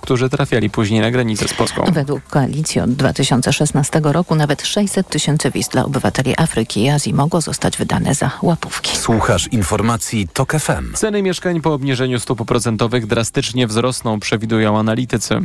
którzy trafiali później na granicę z Polską. Według koalicji od 2016 roku nawet 600 tysięcy wiz dla obywateli Afryki i Azji mogło zostać wydane za łapówki. Słuchasz informacji TOK FM. Ceny mieszkań po obniżeniu stóp procentowych drastycznie wzrosną, przewidują analitycy.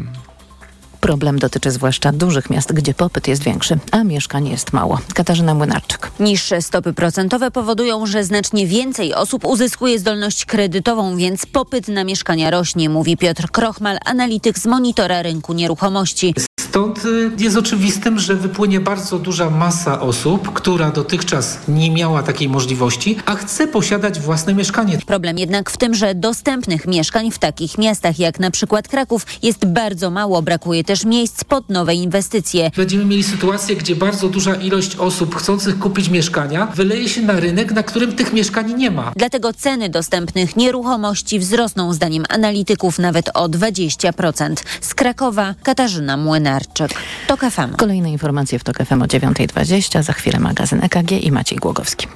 Problem dotyczy zwłaszcza dużych miast, gdzie popyt jest większy, a mieszkań jest mało. Katarzyna Młynarczyk. Niższe stopy procentowe powodują, że znacznie więcej osób uzyskuje zdolność kredytową, więc popyt na mieszkania rośnie, mówi Piotr Krochmal, analityk z monitora rynku nieruchomości. Stąd y, jest oczywistym, że wypłynie bardzo duża masa osób, która dotychczas nie miała takiej możliwości, a chce posiadać własne mieszkanie. Problem jednak w tym, że dostępnych mieszkań w takich miastach jak na przykład Kraków jest bardzo mało, brakuje też miejsc pod nowe inwestycje. Będziemy mieli sytuację, gdzie bardzo duża ilość osób chcących kupić mieszkania wyleje się na rynek, na którym tych mieszkań nie ma. Dlatego ceny dostępnych nieruchomości wzrosną zdaniem analityków nawet o 20%. Z Krakowa Katarzyna Młynarczyk. TOK FM. Kolejne informacje w TOK FM o 9.20. Za chwilę magazyn EKG i Maciej Głogowski.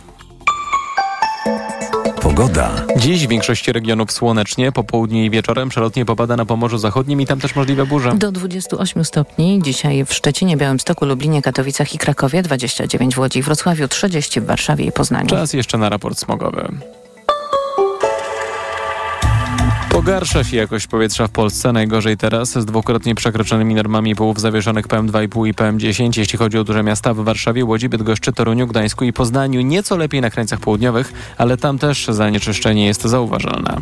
Pogoda. Dziś w większości regionów słonecznie, po południu i wieczorem przelotnie popada na Pomorzu Zachodnim i tam też możliwe burze. Do 28 stopni. Dzisiaj w Szczecinie, Białymstoku, Lublinie, Katowicach i Krakowie, 29 w Łodzi i Wrocławiu, 30 w Warszawie i Poznaniu. Czas jeszcze na raport smogowy. Pogarsza się jakość powietrza w Polsce. Najgorzej teraz z dwukrotnie przekroczonymi normami połów zawieszonych PM2,5 i PM10. Jeśli chodzi o duże miasta w Warszawie, Łodzi, Bydgoszczy, Toruniu, Gdańsku i Poznaniu. Nieco lepiej na krańcach południowych, ale tam też zanieczyszczenie jest zauważalne.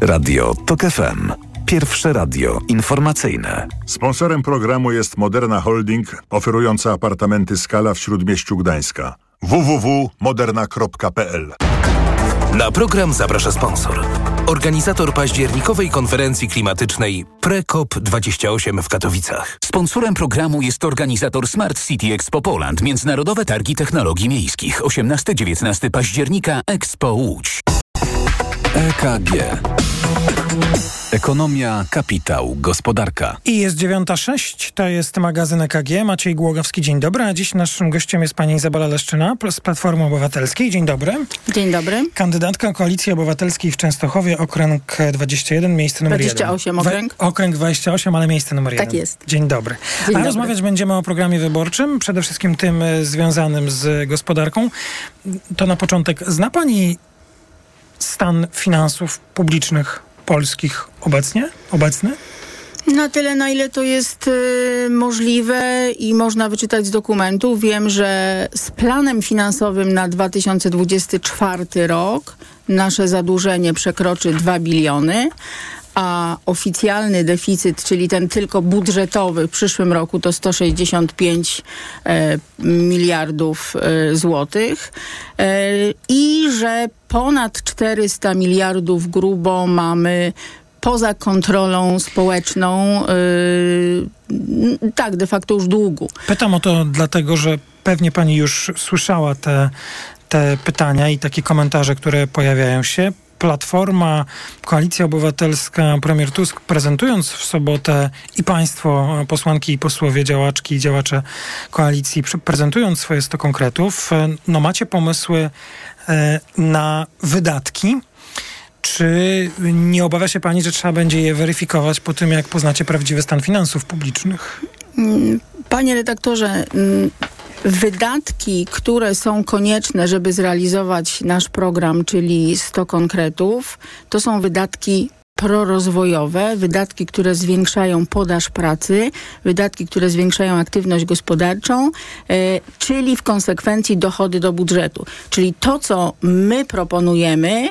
Radio TOK FM. Pierwsze radio informacyjne. Sponsorem programu jest Moderna Holding, oferująca apartamenty Skala w Śródmieściu Gdańska. www.moderna.pl Na program zaprasza sponsor. Organizator październikowej konferencji klimatycznej PreCOP28 w Katowicach. Sponsorem programu jest organizator Smart City Expo Poland, Międzynarodowe Targi Technologii Miejskich, 18-19 października Expo Łódź. EKG. Ekonomia, kapitał, gospodarka. I jest 9.06, to jest magazyn EKG. Maciej Głogowski, dzień dobry. A dziś naszym gościem jest pani Izabela Leszczyna z Platformy Obywatelskiej. Dzień dobry. Dzień dobry. Kandydatka Koalicji Obywatelskiej w Częstochowie, okręg 21, miejsce numer 28 1. okręg? We, okręg 28, ale miejsce numer 1. Tak jest. Dzień dobry. Dzień A dobry. rozmawiać będziemy o programie wyborczym, przede wszystkim tym e, związanym z gospodarką. To na początek, zna pani stan finansów publicznych polskich obecnie? Obecny? Na tyle, na ile to jest y, możliwe i można wyczytać z dokumentów, wiem, że z planem finansowym na 2024 rok nasze zadłużenie przekroczy 2 biliony, a oficjalny deficyt, czyli ten tylko budżetowy w przyszłym roku to 165 e, miliardów e, złotych e, i że ponad 400 miliardów grubo mamy poza kontrolą społeczną, yy, tak, de facto już długu. Pytam o to dlatego, że pewnie pani już słyszała te, te pytania i takie komentarze, które pojawiają się. Platforma, Koalicja Obywatelska, premier Tusk, prezentując w sobotę i państwo, posłanki i posłowie, działaczki i działacze koalicji, prezentując swoje 100 konkretów, e, no macie pomysły e, na wydatki. Czy nie obawia się pani, że trzeba będzie je weryfikować po tym, jak poznacie prawdziwy stan finansów publicznych? Mm, Panie redaktorze, mm, wydatki, które są konieczne, żeby zrealizować nasz program, czyli 100 konkretów, to są wydatki prorozwojowe, wydatki, które zwiększają podaż pracy, wydatki, które zwiększają aktywność gospodarczą, e, czyli w konsekwencji dochody do budżetu. Czyli to, co my proponujemy,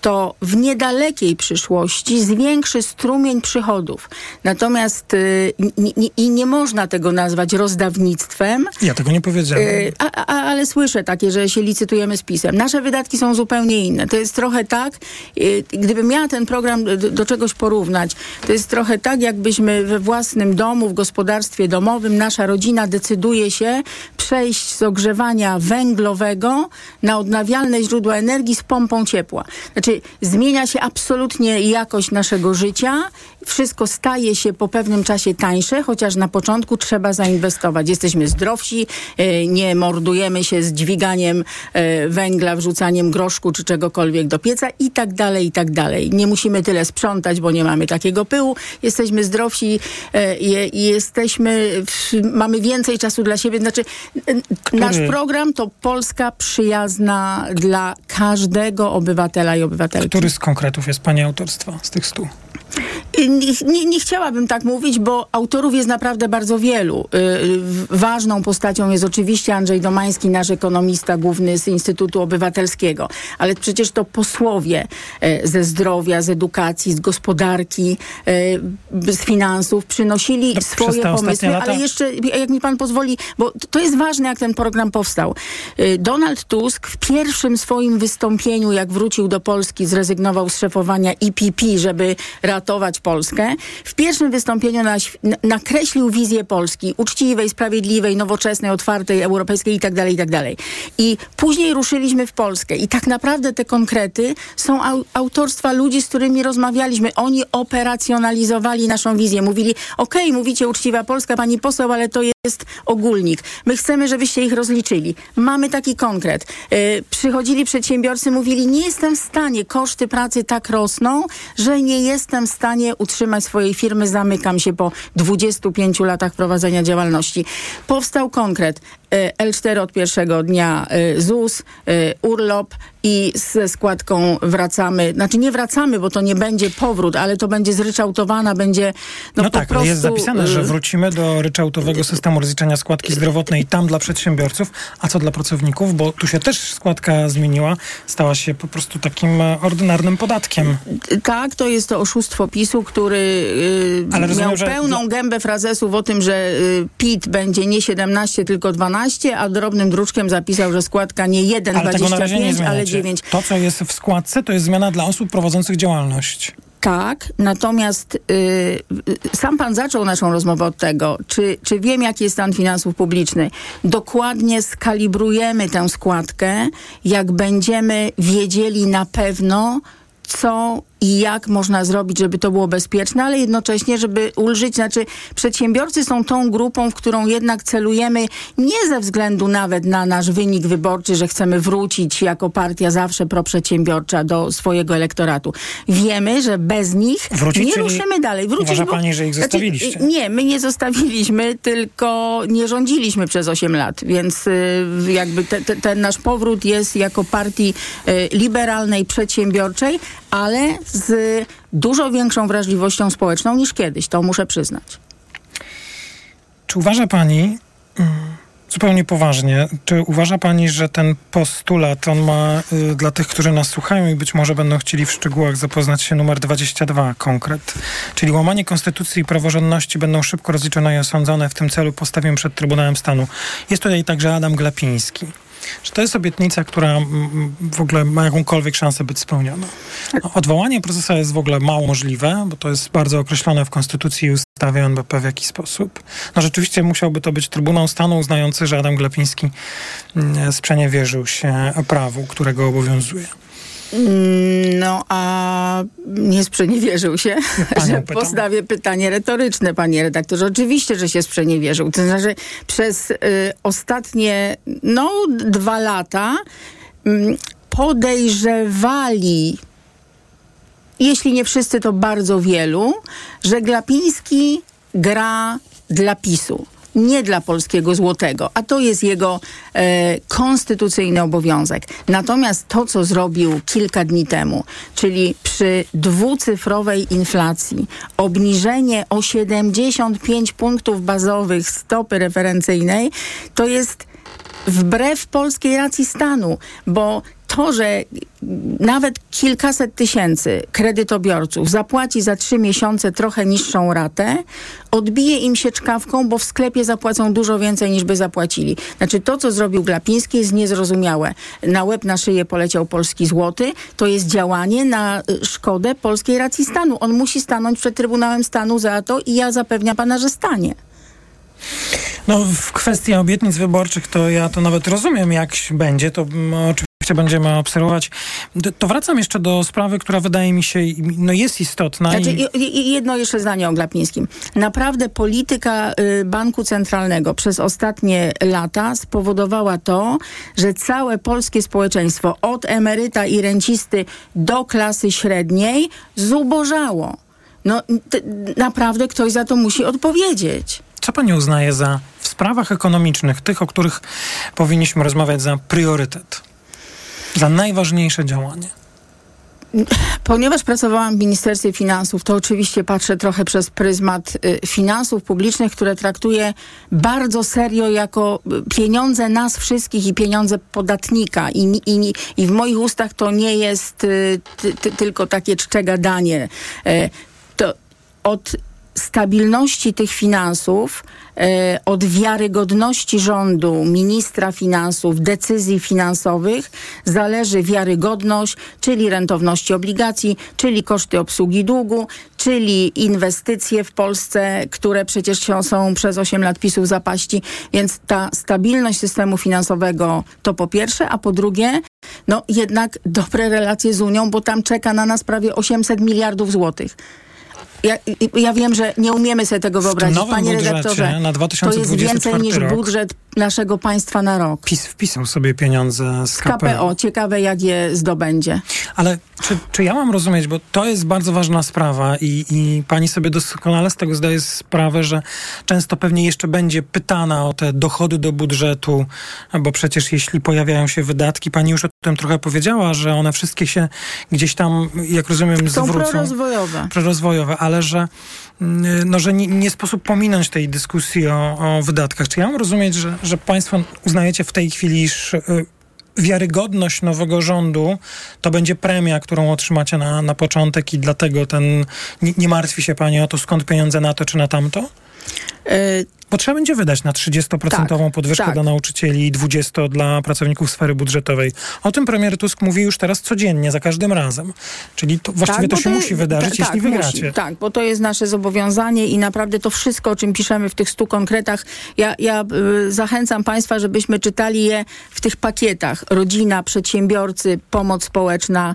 to w niedalekiej przyszłości zwiększy strumień przychodów. Natomiast y, ni- ni- i nie można tego nazwać rozdawnictwem, Ja tego nie powiedziałem. Y, A, a, ale słyszę takie, że się licytujemy z pisem. Nasze wydatki są zupełnie inne. To jest trochę tak, y, gdybym miała ten program do, do czegoś porównać, to jest trochę tak, jakbyśmy we własnym domu, w gospodarstwie domowym, nasza rodzina decyduje się przejść z ogrzewania węglowego na odnawialne źródła energii z pompą ciepła. Znaczy Znaczy, zmienia się absolutnie jakość naszego życia, wszystko staje się po pewnym czasie tańsze, chociaż na początku trzeba zainwestować. Jesteśmy zdrowsi, e, nie mordujemy się z dźwiganiem e, węgla, wrzucaniem groszku czy czegokolwiek do pieca i tak dalej, i tak dalej. Nie musimy tyle sprzątać, bo nie mamy takiego pyłu. Jesteśmy zdrowsi e, i jesteśmy, mamy więcej czasu dla siebie. Znaczy, nasz program to Polska przyjazna dla każdego obywatela i obywatelki. Który z konkretów jest Pani autorstwa z tych stu? Nie, nie, chciałabym tak mówić, bo autorów jest naprawdę bardzo wielu. Y, ważną postacią jest oczywiście Andrzej Domański, nasz ekonomista główny z Instytutu Obywatelskiego, ale przecież to posłowie y, ze zdrowia, z edukacji, z gospodarki, y, z finansów przynosili no, swoje pomysły, lata... ale jeszcze, jak mi pan pozwoli, bo to jest ważne, jak ten program powstał. Donald Tusk w pierwszym swoim wystąpieniu, jak wrócił do Polski, zrezygnował z szefowania IPP, żeby Polskę. W pierwszym wystąpieniu na, nakreślił wizję Polski uczciwej, sprawiedliwej, nowoczesnej, otwartej, europejskiej itd., tak itd. Tak I później ruszyliśmy w Polskę i tak naprawdę te konkrety są au autorstwa ludzi, z którymi rozmawialiśmy. Oni operacjonalizowali naszą wizję. Mówili, okej, okay, mówicie uczciwa Polska, pani poseł, ale to jest ogólnik. My chcemy, żebyście ich rozliczyli. Mamy taki konkret. Yy, przychodzili przedsiębiorcy, mówili, nie jestem w stanie, koszty pracy tak rosną, że nie jestem w stanie utrzymać swojej firmy, zamykam się po 25 latach prowadzenia działalności. Powstał konkret. E, L4 od pierwszego dnia e, ZUS, e, urlop i ze składką wracamy, znaczy nie wracamy, bo to nie będzie powrót, ale to będzie zryczałtowana, będzie no, no tak, prostu... jest zapisane, że wrócimy do ryczałtowego systemu rozliczenia składki zdrowotnej tam dla przedsiębiorców, a co dla pracowników, bo tu się też składka zmieniła, stała się po prostu takim ordynarnym podatkiem. Tak, to jest to oszustwo PiSu, który yy, rozumiem, miał pełną że... gębę frazesów o tym, że yy, PIT będzie nie 17, tylko 12, 12, a drobnym druczkiem zapisał, że składka nie 1,25, ale 9. To, co jest w składce, to jest zmiana dla osób prowadzących działalność. Tak, natomiast y, sam pan zaczął naszą rozmowę od tego, czy, czy wiem, jaki jest stan finansów publicznych. Dokładnie skalibrujemy tę składkę, jak będziemy wiedzieli na pewno, co i jak można zrobić, żeby to było bezpieczne, ale jednocześnie, żeby ulżyć. Znaczy, przedsiębiorcy są tą grupą, w którą jednak celujemy nie ze względu nawet na nasz wynik wyborczy, że chcemy wrócić jako partia zawsze proprzedsiębiorcza do swojego elektoratu. Wiemy, że bez nich Wrócić, nie ruszymy dalej. Wrócić, uważa bo, pani, że ich znaczy, zostawiliście? Znaczy, nie, my nie zostawiliśmy, tylko nie rządziliśmy przez 8 lat, więc y, jakby te, te, ten nasz powrót jest jako partii y, liberalnej, przedsiębiorczej, ale z dużo większą wrażliwością społeczną niż kiedyś, to muszę przyznać. Czy uważa pani, mm, zupełnie poważnie, czy uważa pani, że ten postulat, on ma y, dla tych, którzy nas słuchają i być może będą chcieli w szczegółach zapoznać się numer 22 konkret, czyli łamanie konstytucji i praworządności będą szybko rozliczone i osądzone, w tym celu postawię przed Trybunałem Stanu. Jest tutaj także Adam Glapiński. Czy to jest obietnica, która w ogóle ma jakąkolwiek szansę być spełniona? No, odwołanie procesa jest w ogóle mało możliwe, bo to jest bardzo określone w Konstytucji i ustawie NBP w jaki sposób. No rzeczywiście musiałby to być Trybunał Stanu uznający, że Adam Glapiński sprzeniewierzył się prawu, którego obowiązuje. No, a nie sprzeniewierzył się, Panią że pytam. postawię pytanie retoryczne, panie redaktorze. Oczywiście, że się sprzeniewierzył. To znaczy, przez y, ostatnie, no, dwa lata y, podejrzewali, jeśli nie wszyscy, to bardzo wielu, że Glapiński gra dla PiSu nie dla polskiego złotego, a to jest jego e, konstytucyjny obowiązek. Natomiast to, co zrobił kilka dni temu, czyli przy dwucyfrowej inflacji, obniżenie o 75 punktów bazowych stopy referencyjnej, to jest wbrew polskiej racji stanu, bo to, że nawet kilkaset tysięcy kredytobiorców zapłaci za trzy miesiące trochę niższą ratę, odbije im się czkawką, bo w sklepie zapłacą dużo więcej niż by zapłacili. Znaczy to, co zrobił Glapiński jest niezrozumiałe. Na łeb na szyję poleciał polski złoty. To jest działanie na y, szkodę polskiej racji stanu. On musi stanąć przed Trybunałem Stanu za to i ja zapewniam pana, że stanie. No w kwestii obietnic wyborczych to ja to nawet rozumiem, jak będzie. To oczywiście będziemy obserwować. To wracam jeszcze do sprawy, która wydaje mi się no jest istotna. Znaczy, i... Jedno jeszcze zdanie o Glapińskim. Naprawdę polityka y, Banku Centralnego przez ostatnie lata spowodowała to, że całe polskie społeczeństwo od emeryta i rencisty do klasy średniej zubożało. No naprawdę ktoś za to musi odpowiedzieć. Co pani uznaje za w sprawach ekonomicznych, tych, o których powinniśmy rozmawiać, za priorytet? Za najważniejsze działanie? Ponieważ pracowałam w Ministerstwie Finansów, to oczywiście patrzę trochę przez pryzmat y, finansów publicznych, które traktuję bardzo serio jako y, pieniądze nas wszystkich i pieniądze podatnika. I, i, i w moich ustach to nie jest y, ty, ty, tylko takie czcze gadanie. To od stabilności tych finansów, e, od wiarygodności rządu, ministra finansów, decyzji finansowych zależy wiarygodność, czyli rentowności obligacji, czyli koszty obsługi długu, czyli inwestycje w Polsce, które przecież są przez 8 lat PiSu zapaści. Więc ta stabilność systemu finansowego to po pierwsze, a po drugie, no jednak dobre relacje z Unią, bo tam czeka na nas prawie 800 miliardów złotych. Ja, ja, wiem, że nie umiemy sobie tego wyobrazić. Panie redaktorze, to jest więcej niż budżet naszego państwa na rok. PiS wpisał sobie pieniądze z, KPO. KPO. Ciekawe, jak je zdobędzie. Ale czy, czy ja mam rozumieć, bo to jest bardzo ważna sprawa i, i pani sobie doskonale z tego zdaje sprawę, że często pewnie jeszcze będzie pytana o te dochody do budżetu, bo przecież jeśli pojawiają się wydatki, pani już o tym trochę powiedziała, że one wszystkie się gdzieś tam, jak rozumiem, Są zwrócą. prorozwojowe. Prorozwojowe, ale że no, że nie, nie sposób pominąć tej dyskusji o, o wydatkach. Czy ja mam rozumieć, że, że państwo uznajecie w tej chwili, iż y, wiarygodność nowego rządu to będzie premia, którą otrzymacie na, na początek i dlatego ten nie, nie martwi się pani o to, skąd pieniądze na to czy na tamto? Bo trzeba będzie wydać na 30% tak, podwyżkę tak. dla nauczycieli i 20% dla pracowników sfery budżetowej. O tym premier Tusk mówi już teraz codziennie, za każdym razem. Czyli to, właściwie tak, to się to musi wydarzyć, jeśli tak, wygracie. Musi, tak, bo to jest nasze zobowiązanie i naprawdę to wszystko, o czym piszemy w tych stu konkretach, ja, ja y, zachęcam Państwa, żebyśmy czytali je w tych pakietach. Rodzina, przedsiębiorcy, pomoc społeczna,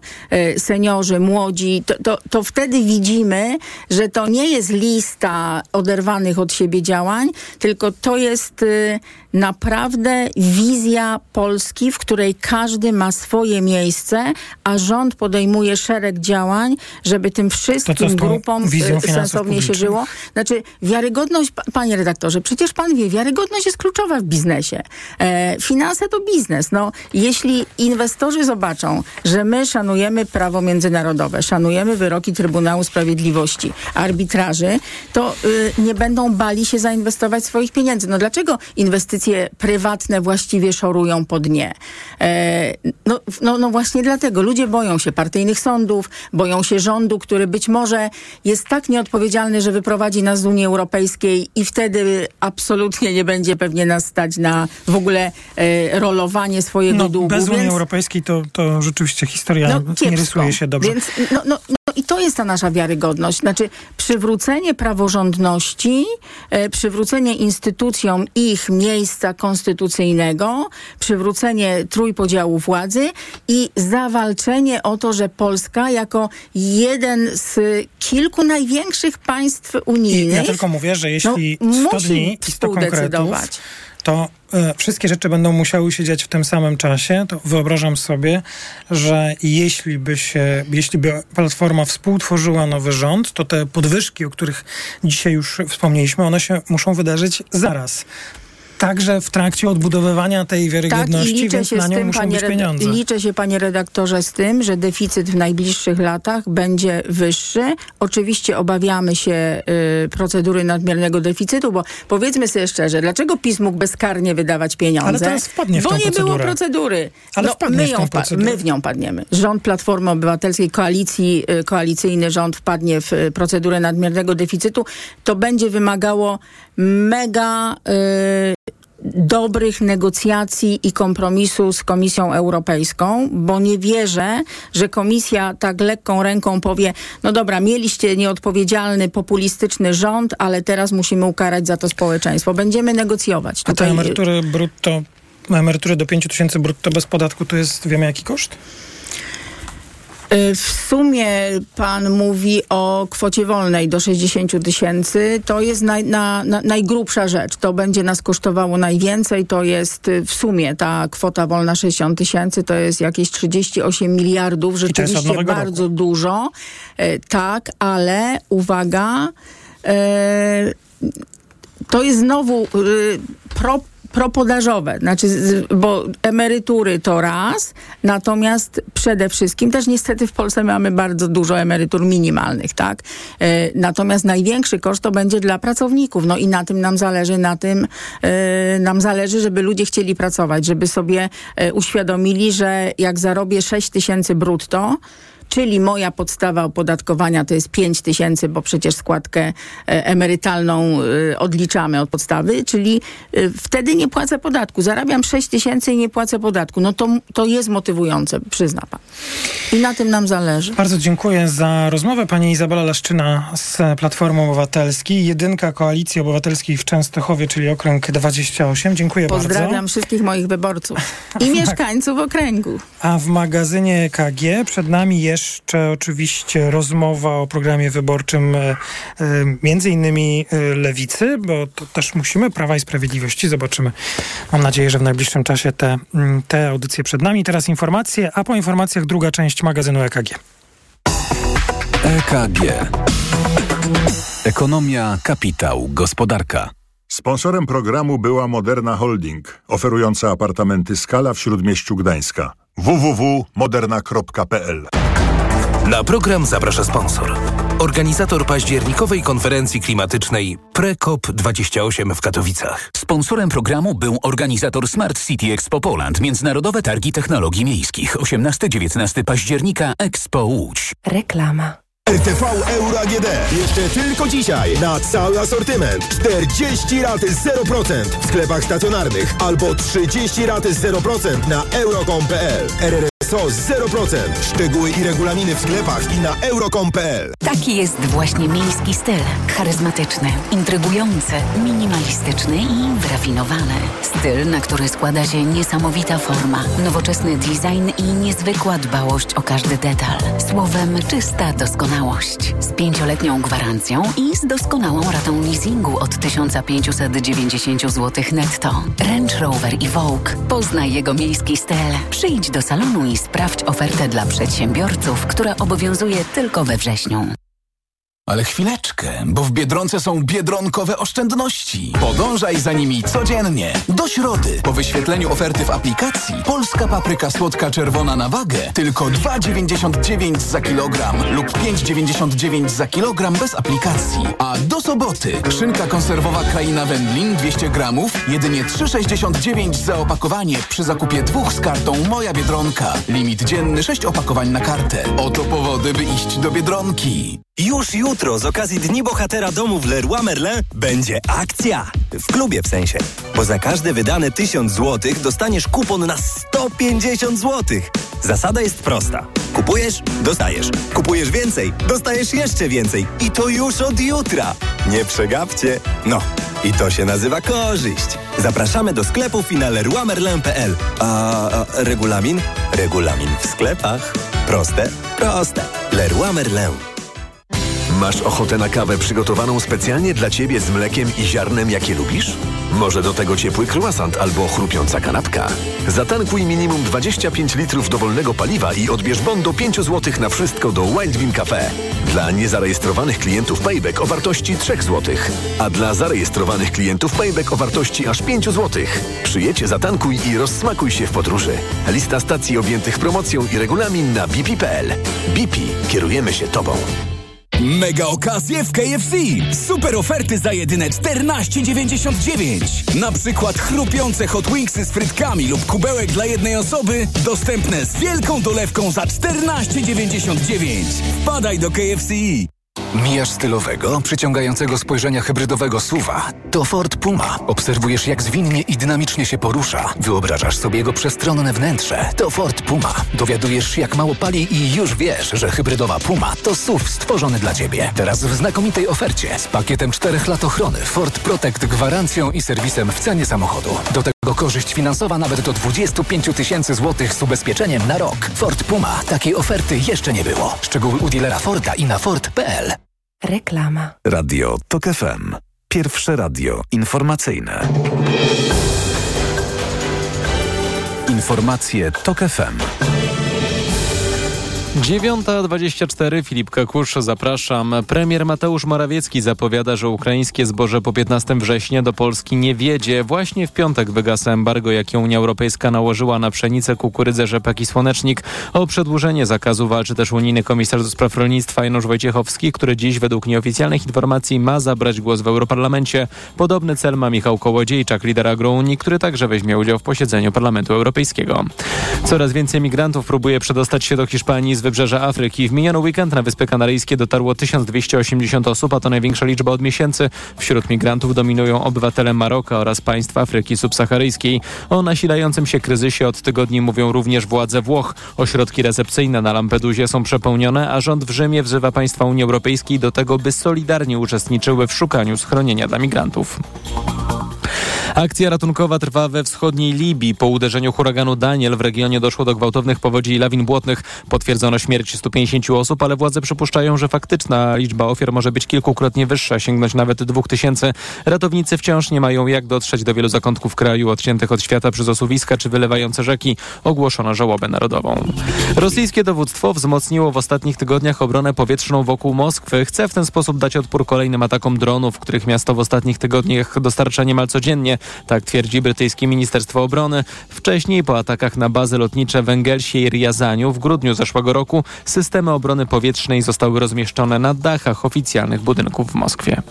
y, seniorzy, młodzi. To, to, to wtedy widzimy, że to nie jest lista oderwanych od siebie działań, tylko to jest y, naprawdę wizja Polski, w której każdy ma swoje miejsce, a rząd podejmuje szereg działań, żeby tym wszystkim grupom y, sensownie się żyło. Znaczy, wiarygodność, panie redaktorze, przecież pan wie, wiarygodność jest kluczowa w biznesie. E, finanse to biznes. No, jeśli inwestorzy zobaczą, że my szanujemy prawo międzynarodowe, szanujemy wyroki Trybunału Sprawiedliwości, arbitraży, to y, nie będą bali się zainwestować swoich pieniędzy. No dlaczego inwestycje prywatne właściwie szorują po dnie. E, no, no, no właśnie dlatego. Ludzie boją się partyjnych sądów, boją się rządu, który być może jest tak nieodpowiedzialny, że wyprowadzi nas z Unii Europejskiej i wtedy absolutnie nie będzie pewnie nas stać na w ogóle e, rolowanie swojego no, długu. Bez Unii więc... Europejskiej to, to rzeczywiście historia no, nie rysuje się dobrze. Więc, no, no, no i to jest ta nasza wiarygodność. Znaczy przywrócenie praworządności, e, przywrócenie instytucjom ich miejsca konstytucyjnego, przywrócenie trójpodziału władzy i zawalczenie o to, że Polska jako jeden z kilku największych państw unijnych... I ja tylko mówię, że jeśli no, 100 dni i 100 konkretów, to wszystkie rzeczy będą musiały się dziać w tym samym czasie, to wyobrażam sobie, że jeśli by się, jeśli by Platforma współtworzyła nowy rząd, to te podwyżki, o których dzisiaj już wspomnieliśmy, one się muszą wydarzyć zaraz także w trakcie odbudowywania tej wiarygodności, tak, więc na nią tym, muszą być pieniądze. Liczę się, panie redaktorze, z tym, że deficyt w najbliższych latach będzie wyższy. Oczywiście obawiamy się y, procedury nadmiernego deficytu, bo powiedzmy sobie szczerze, dlaczego PiS mógł bezkarnie wydawać pieniądze? Ale teraz wpadnie w Bo nie procedurę. było procedury. Ale no, my, ją w my w nią padniemy. Rząd Platformy Obywatelskiej, koalicji, y, koalicyjny rząd wpadnie w y, procedurę nadmiernego deficytu. To będzie wymagało mega y, dobrych negocjacji i kompromisu z Komisją Europejską, bo nie wierzę, że Komisja tak lekką ręką powie, no dobra, mieliście nieodpowiedzialny, populistyczny rząd, ale teraz musimy ukarać za to społeczeństwo. Będziemy negocjować. Tutaj... A te emerytury brutto emerytury do 5 tysięcy brutto bez podatku to jest, wiemy jaki koszt? Y, w sumie pan mówi o kwocie wolnej do 60 tysięcy. To jest naj, na, na, najgrubsza rzecz. To będzie nas kosztowało najwięcej. To jest y, w sumie ta kwota wolna 60 tysięcy. To jest jakieś 38 miliardów. Rzeczywiście bardzo roku. dużo. E, tak, ale uwaga, to jest znowu pro propodażowe, znaczy, bo emerytury to raz, natomiast przede wszystkim też niestety w Polsce mamy bardzo dużo emerytur minimalnych, tak? E, natomiast największy koszt to będzie dla pracowników, no i na tym nam zależy, na tym e, nam zależy, żeby ludzie chcieli pracować, żeby sobie e, uświadomili, że jak zarobię 6 tysięcy brutto, czyli moja podstawa opodatkowania to jest 5 tysięcy, bo przecież składkę e, emerytalną e, odliczamy od podstawy, czyli e, wtedy nie płacę podatku. Zarabiam 6 tysięcy i nie płacę podatku. No to, to jest motywujące, przyzna pan. I na tym nam zależy. Bardzo dziękuję za rozmowę. Pani Izabela Leszczyna z Platformy Obywatelskiej, jedynka Koalicji Obywatelskiej w Częstochowie, czyli okręg 28. Dziękuję Pozdrawiam bardzo. Pozdrawiam wszystkich moich wyborców i mieszkańców okręgu. A w magazynie KG przed nami jeszcze jeszcze oczywiście rozmowa o programie wyborczym e, e, między innymi e, Lewicy, bo to też musimy, Prawa i Sprawiedliwości. Zobaczymy. Mam nadzieję, że w najbliższym czasie te, mm, te audycje przed nami. Teraz informacje, a po informacjach druga część magazynu EKG. EKG. Ekonomia, kapitał, gospodarka. Sponsorem programu była Moderna Holding, oferująca apartamenty Skala w Śródmieściu Gdańska. www.moderna.pl na program zaprasza sponsor. Organizator październikowej konferencji klimatycznej PreCOP28 w Katowicach. Sponsorem programu był organizator Smart City Expo Poland, Międzynarodowe Targi Technologii Miejskich. 18-19 października Expo Łódź. Reklama. RTV Euro AGD. Jeszcze tylko dzisiaj na cały asortyment. 40 raty 0% w sklepach stacjonarnych albo 30 raty 0% na euro.com.pl. RRSO 0%. Szczegóły i regulaminy w sklepach i na euro.com.pl. Taki jest właśnie miejski styl. Charyzmatyczny, intrygujący, minimalistyczny i wyrafinowany. Styl, na który składa się niesamowita forma, nowoczesny design i niezwykła dbałość o każdy detal. Słowem, czysta doskonałość. Z pięcioletnią gwarancją i z doskonałą ratą leasingu od 1590 zł netto. Range Rover i Vogue. Poznaj jego miejski styl. Przyjdź do salonu i sprawdź ofertę dla przedsiębiorców, która obowiązuje tylko we wrześniu. Ale chwileczkę, bo w Biedronce są biedronkowe oszczędności. Podążaj za nimi codziennie. Do środy, po wyświetleniu oferty w aplikacji, polska papryka słodka czerwona na wagę tylko 2,99 za kilogram lub 5,99 za kilogram bez aplikacji. A do soboty, szynka konserwowa kraina wędlin 200 gramów, jedynie 3,69 za opakowanie przy zakupie dwóch z kartą Moja Biedronka. Limit dzienny 6 opakowań na kartę. Oto powody, by iść do Biedronki. Już jutro z okazji Dni Bohatera Domu w Leroy Merlin będzie akcja. W klubie w sensie. Bo za każde wydane 1000 zł dostaniesz kupon na 150 zł. Zasada jest prosta. Kupujesz, dostajesz. Kupujesz więcej, dostajesz jeszcze więcej. I to już od jutra. Nie przegapcie. No, i to się nazywa korzyść. Zapraszamy do sklepów i na. A, a regulamin? Regulamin w sklepach. Proste? Proste. Leroy Merlin. Masz ochotę na kawę przygotowaną specjalnie dla Ciebie z mlekiem i ziarnem, jakie lubisz? Może do tego ciepły croissant albo chrupiąca kanapka? Zatankuj minimum 25 litrów dowolnego paliwa i odbierz bon do 5 zł na wszystko do Wild Bean Cafe. Dla niezarejestrowanych klientów Payback o wartości 3 zł, a dla zarejestrowanych klientów Payback o wartości aż 5 zł. Przyjecie, zatankuj i rozsmakuj się w podróży. Lista stacji objętych promocją i regulamin na bp.pl. BP. Kierujemy się Tobą. Mega okazje w KFC! Super oferty za jedyne 14,99! Na przykład chrupiące hot wingsy z frytkami lub kubełek dla jednej osoby dostępne z wielką dolewką za 14,99! Wpadaj do KFC! Mijasz stylowego, przyciągającego spojrzenia hybrydowego suwa. To Ford Puma. Obserwujesz, jak zwinnie i dynamicznie się porusza. Wyobrażasz sobie jego przestronne wnętrze. To Ford Puma. Dowiadujesz się, jak mało pali i już wiesz, że hybrydowa Puma to SUV stworzony dla Ciebie. Teraz w znakomitej ofercie z pakietem 4 lat ochrony Ford Protect gwarancją i serwisem w cenie samochodu. Do tego Go korzyść finansowa nawet do 25 tysięcy złotych z ubezpieczeniem na rok. Ford Puma. Takiej oferty jeszcze nie było. Szczegóły u dealera Forda i na Ford.pl. Reklama. Radio TOK FM. Pierwsze radio informacyjne. Informacje TOK FM. 9.24 Filip Kakusz, zapraszam. Premier Mateusz Morawiecki zapowiada, że ukraińskie zboże po 15 września do Polski nie wiedzie. Właśnie w piątek wygasa embargo, jakie Unia Europejska nałożyła na pszenicę, kukurydzę, rzepak i słonecznik. O przedłużenie zakazu walczy też unijny komisarz do spraw rolnictwa Janusz Wojciechowski, który dziś według nieoficjalnych informacji ma zabrać głos w Europarlamencie. Podobny cel ma Michał Kołodziejczak, lider agrounii, który także weźmie udział w posiedzeniu Parlamentu Europejskiego. Coraz więcej migrantów próbuje przedostać się do Hiszpanii z wybrzeża Afryki. W miniony weekend na Wyspy Kanaryjskie dotarło 1280 osób, a to największa liczba od miesięcy. Wśród migrantów dominują obywatele Maroka oraz państw Afryki subsaharyjskiej. O nasilającym się kryzysie od tygodni mówią również władze Włoch. Ośrodki recepcyjne na Lampedusie są przepełnione, a rząd w Rzymie wzywa państwa Unii Europejskiej do tego, by solidarnie uczestniczyły w szukaniu schronienia dla migrantów. Akcja ratunkowa trwa we wschodniej Libii. Po uderzeniu huraganu Daniel w regionie doszło do gwałtownych powodzi i lawin błotnych. Potwierdzono śmierć 150 osób, ale władze przypuszczają, że faktyczna liczba ofiar może być kilkukrotnie wyższa, sięgnąć nawet 2000. Ratownicy wciąż nie mają jak dotrzeć do wielu zakątków kraju odciętych od świata przez osuwiska czy wylewające rzeki. Ogłoszono żałobę narodową. Rosyjskie dowództwo wzmocniło w ostatnich tygodniach obronę powietrzną wokół Moskwy. Chce w ten sposób dać odpór kolejnym atakom dronów, których miasto w ostatnich tygodniach dostarcza niemal codziennie. Tak twierdzi brytyjskie Ministerstwo Obrony. Wcześniej po atakach na bazy lotnicze w Engelsie i Riazaniu w grudniu zeszłego roku systemy obrony powietrznej zostały rozmieszczone na dachach oficjalnych budynków w Moskwie.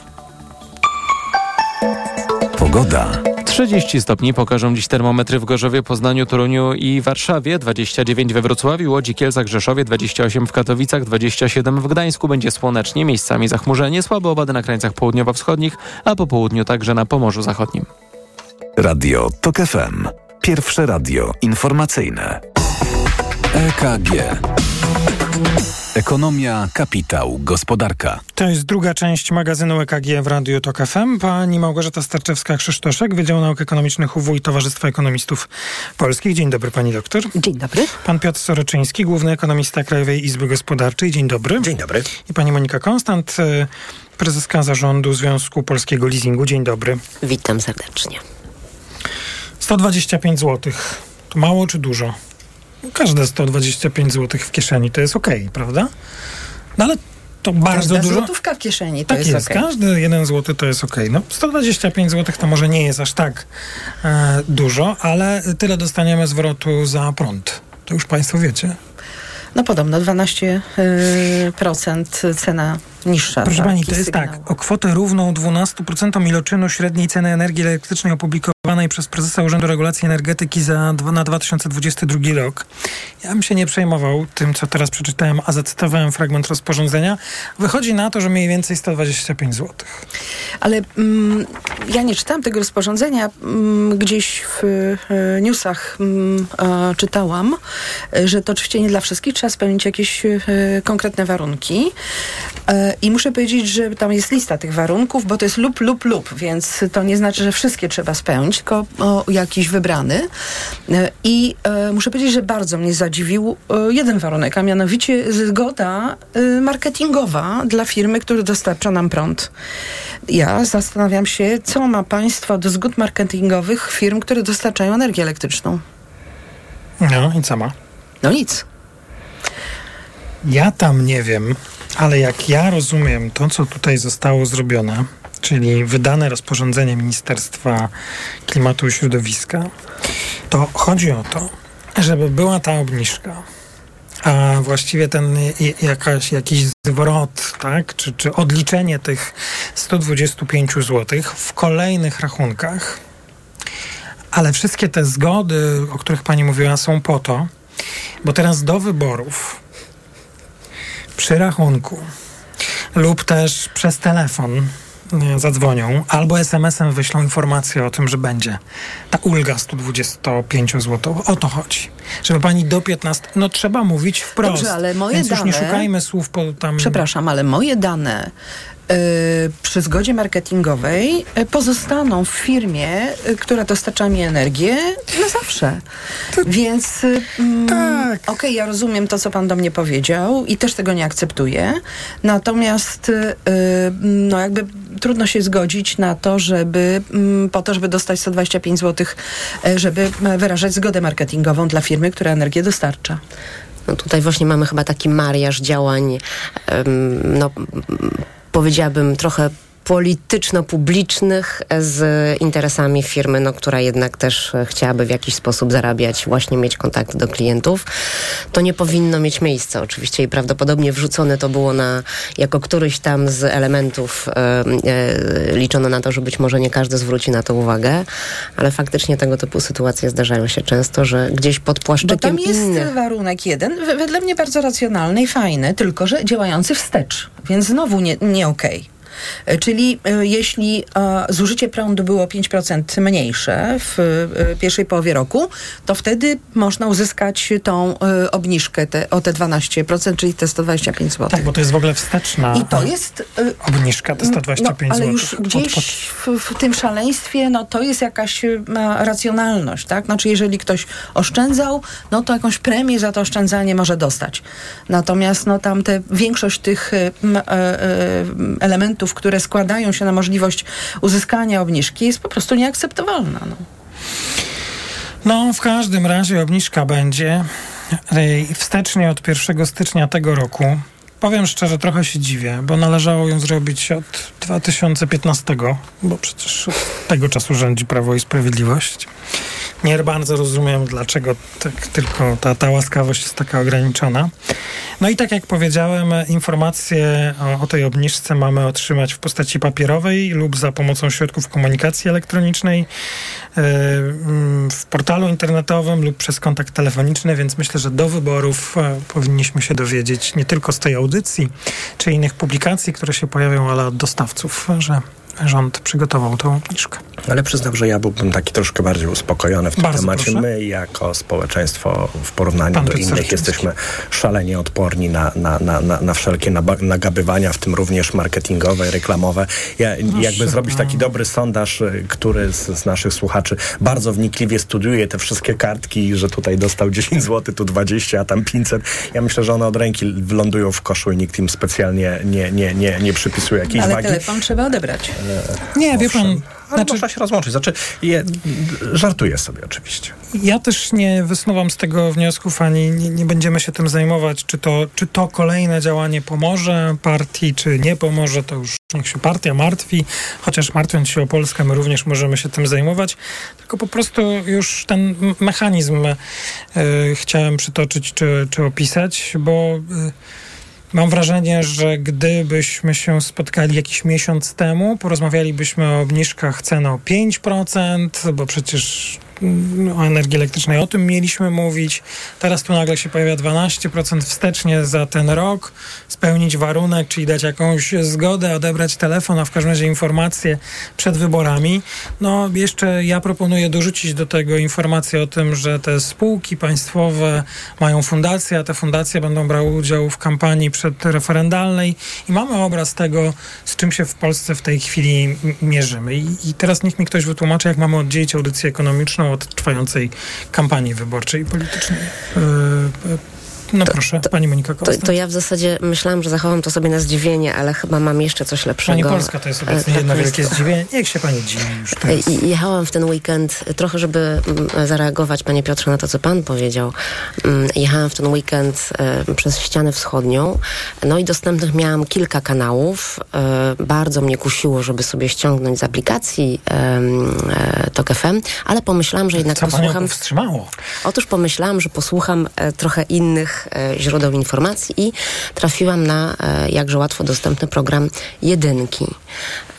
Pogoda. 30 stopni pokażą dziś termometry w Gorzowie, Poznaniu, Toruniu i Warszawie, 29 we Wrocławiu, Łodzi, Kielcach, Rzeszowie, 28 w Katowicach, 27 w Gdańsku. Będzie słonecznie, miejscami zachmurzenie, słabe opady na krańcach południowo-wschodnich, a po południu także na Pomorzu Zachodnim. Radio TOK FM. Pierwsze radio informacyjne. EKG. Ekonomia, kapitał, gospodarka. To jest druga część magazynu EKG w Radiu Tok FM. Pani Małgorzata Starczewska-Krzysztoszek, Wydział Nauk Ekonomicznych UW i Towarzystwa Ekonomistów Polskich. Dzień dobry pani doktor. Dzień dobry. Pan Piotr Soroczyński, główny ekonomista Krajowej Izby Gospodarczej. Dzień dobry. Dzień dobry. I pani Monika Konstant, y, prezeska zarządu Związku Polskiego Leasingu. Dzień dobry. Witam serdecznie. 125 zł. To mało czy dużo? Każde 125 zł w kieszeni to jest ok, prawda? No ale to bardzo Każda dużo. złotówka w kieszeni to tak jest, jest, każdy jeden złoty to jest ok. No 125 zł to może nie jest aż tak e, dużo, ale tyle dostaniemy zwrotu za prąd. To już państwo wiecie. No podobno 12% y, procent cena niższa. Proszę taki pani, to jest sygnał. tak. O kwotę równą 12% iloczynu średniej ceny energii elektrycznej opublikowanej przez prezesa Urzędu Regulacji Energetyki za, na 2022 rok. Ja bym się nie przejmował tym, co teraz przeczytałem, a zacytowałem fragment rozporządzenia. Wychodzi na to, że mniej więcej 125 zł. Ale mm, ja nie czytałam tego rozporządzenia. Mm, gdzieś w e, newsach mm, czytałam, e, że to oczywiście nie dla wszystkich. Trzeba spełnić jakieś e, konkretne warunki. I muszę powiedzieć, że tam jest lista tych warunków, bo to jest lub, lub, lub, więc to nie znaczy, że wszystkie trzeba spełnić, tylko jakiś wybrany. E, I e, muszę powiedzieć, że bardzo mnie zadziwił e, jeden warunek, a mianowicie zgoda marketingowa dla firmy, która dostarcza nam prąd. Ja zastanawiam się, co ma państwo do zgód marketingowych firm, które dostarczają energię elektryczną. No i co ma? No nic. Ja tam nie wiem, ale jak ja rozumiem to, co tutaj zostało zrobione, czyli wydane rozporządzenie Ministerstwa Klimatu i Środowiska, to chodzi o to, żeby była ta obniżka, a właściwie ten jakaś, jakiś zwrot, tak, czy, czy odliczenie tych 125 zł w kolejnych rachunkach. Ale wszystkie te zgody, o których pani mówiła, są po to, bo teraz do wyborów przy rachunku lub też przez telefon e, zadzwonią albo SMS-em wyślą informację o tym, że będzie ta ulga 125 zł. O to chodzi. Żeby pani do 15... No trzeba mówić wprost. Dobrze, ale moje Więc już nie dane- szukajmy słów po tam... Przepraszam, ale moje dane przy zgodzie marketingowej y, pozostaną w firmie, y, która dostarcza mi energię na zawsze. Więc y, mm, Tak. okej, ja rozumiem to, co pan do mnie powiedział i też tego nie akceptuję. Natomiast y, no jakby trudno się zgodzić na to, żeby mm, po to, żeby dostać 125 zł, żeby wyrażać zgodę marketingową dla firmy, która energię dostarcza. No tutaj właśnie mamy chyba taki mariaż działań, no powiedziałabym trochę polityczno-publicznych z interesami firmy, no, która jednak też e, chciałaby w jakiś sposób zarabiać, właśnie mieć kontakt do klientów. To nie powinno mieć miejsca oczywiście i prawdopodobnie wrzucone to było na, jako któryś tam z elementów e, e, liczono na to, że być może nie każdy zwróci na to uwagę, ale faktycznie tego typu sytuacje zdarzają się często, że gdzieś pod Bo płaszczykiem tam jest innych warunek jeden, wedle mnie bardzo racjonalny i fajny, tylko że działający wstecz, więc znowu nie, nie okej. E, Czyli e, jeśli e, zużycie prądu było 5% mniejsze w e, pierwszej połowie roku, to wtedy można uzyskać tą e, obniżkę te, o te 12%, czyli te 125 zł. Tak, bo to jest w ogóle wsteczna I to jest e, obniżka, te 125 no, ale zł. już gdzieś w, w tym szaleństwie, no to jest jakaś e, racjonalność, tak? Znaczy, jeżeli ktoś oszczędzał, no to jakąś premię za to oszczędzanie może dostać. Natomiast, no tam te, większość tych e, które składają się na możliwość uzyskania obniżki jest po prostu nieakceptowalna. No. No, w każdym razie obniżka będzie wstecznie od 1 stycznia tego roku. Powiem szczerze, trochę się dziwię, bo należało ją zrobić od 2015, bo przecież od tego czasu rządzi Prawo i Sprawiedliwość. Nie bardzo rozumiem, dlaczego tak tylko ta, ta łaskawość jest taka ograniczona. No i tak jak powiedziałem, informacje o, o tej obniżce mamy otrzymać w postaci papierowej lub za pomocą środków komunikacji elektronicznej e, mm, w portalu internetowym lub przez kontakt telefoniczny, więc myślę, że do wyborów e, powinniśmy się dowiedzieć nie tylko z tej audycji czy innych publikacji, które się pojawią, ale od dostawców, że rząd przygotował tą obniżkę. Ale przyznam, że ja byłbym taki troszkę bardziej uspokojony w tym Bardzo temacie. proszę. My jako społeczeństwo w porównaniu Pan do innych jesteśmy szalenie odporni na, na, na, na, na wszelkie nagabywania, w tym również marketingowe, reklamowe. Ja, jakby zrobić taki dobry sondaż, y, który z, z naszych słuchaczy bardzo wnikliwie studiuje te wszystkie kartki, że tutaj dostał 10 zł, tu 20, a tam 500. Ja myślę, że one od ręki wylądują w koszu i nikt im specjalnie nie, nie, nie, nie przypisuje jakiejś Ale wagi. telefon trzeba odebrać. Nie, wie pan, Ale znaczy- można się rozłączyć. Znaczy, je, żartuję sobie oczywiście. Ja też nie wysnuwam z tego wniosków, ani nie, nie będziemy się tym zajmować, czy to, czy to kolejne działanie pomoże partii, czy nie pomoże, to już niech się partia martwi, chociaż martwiąc się o Polskę, my również możemy się tym zajmować, tylko po prostu już ten mechanizm e, chciałem przytoczyć, czy, czy opisać, bo e, Mam wrażenie, że gdybyśmy się spotkali jakiś miesiąc temu, porozmawialibyśmy o obniżkach cen o 5%, bo przecież o energii elektrycznej o tym mieliśmy mówić. Teraz tu nagle się pojawia 12% wstecznie za ten rok, spełnić warunek, czyli dać jakąś zgodę, odebrać telefon, a w każdym razie informacje przed wyborami. No jeszcze ja proponuję dorzucić do tego informację o tym, że te spółki państwowe mają fundacje, a te fundacje będą brały udział w kampanii przedreferendalnej i mamy obraz tego, z czym się w Polsce w tej chwili mierzymy. I, i teraz niech mi ktoś wytłumaczy, jak mamy oddzielić audycję ekonomiczną od trwającej kampanii wyborczej i politycznej. No proszę, pani Monika To, to ja w zasadzie myślałam, że zachowam to sobie na zdziwienie, ale chyba mam jeszcze coś lepszego. Pani Polska to jest obecnie E, jedno tak wielkie zdziwienie. Niech się pani dziwi już teraz. I jechałam w ten weekend e, trochę, żeby mm, zareagować, panie Piotrze, na to, co pan powiedział. Mm, Jechałam w ten weekend e, przez ścianę wschodnią, no i dostępnych miałam kilka kanałów. E, Bardzo mnie kusiło, żeby sobie ściągnąć z aplikacji e, TOK FM, ale pomyślałam, że jednak Co panią posłucham... powstrzymało? Otóż pomyślałam, że posłucham e, trochę innych e, źródeł informacji i trafiłam na e, jakże łatwo dostępny program Jedynki.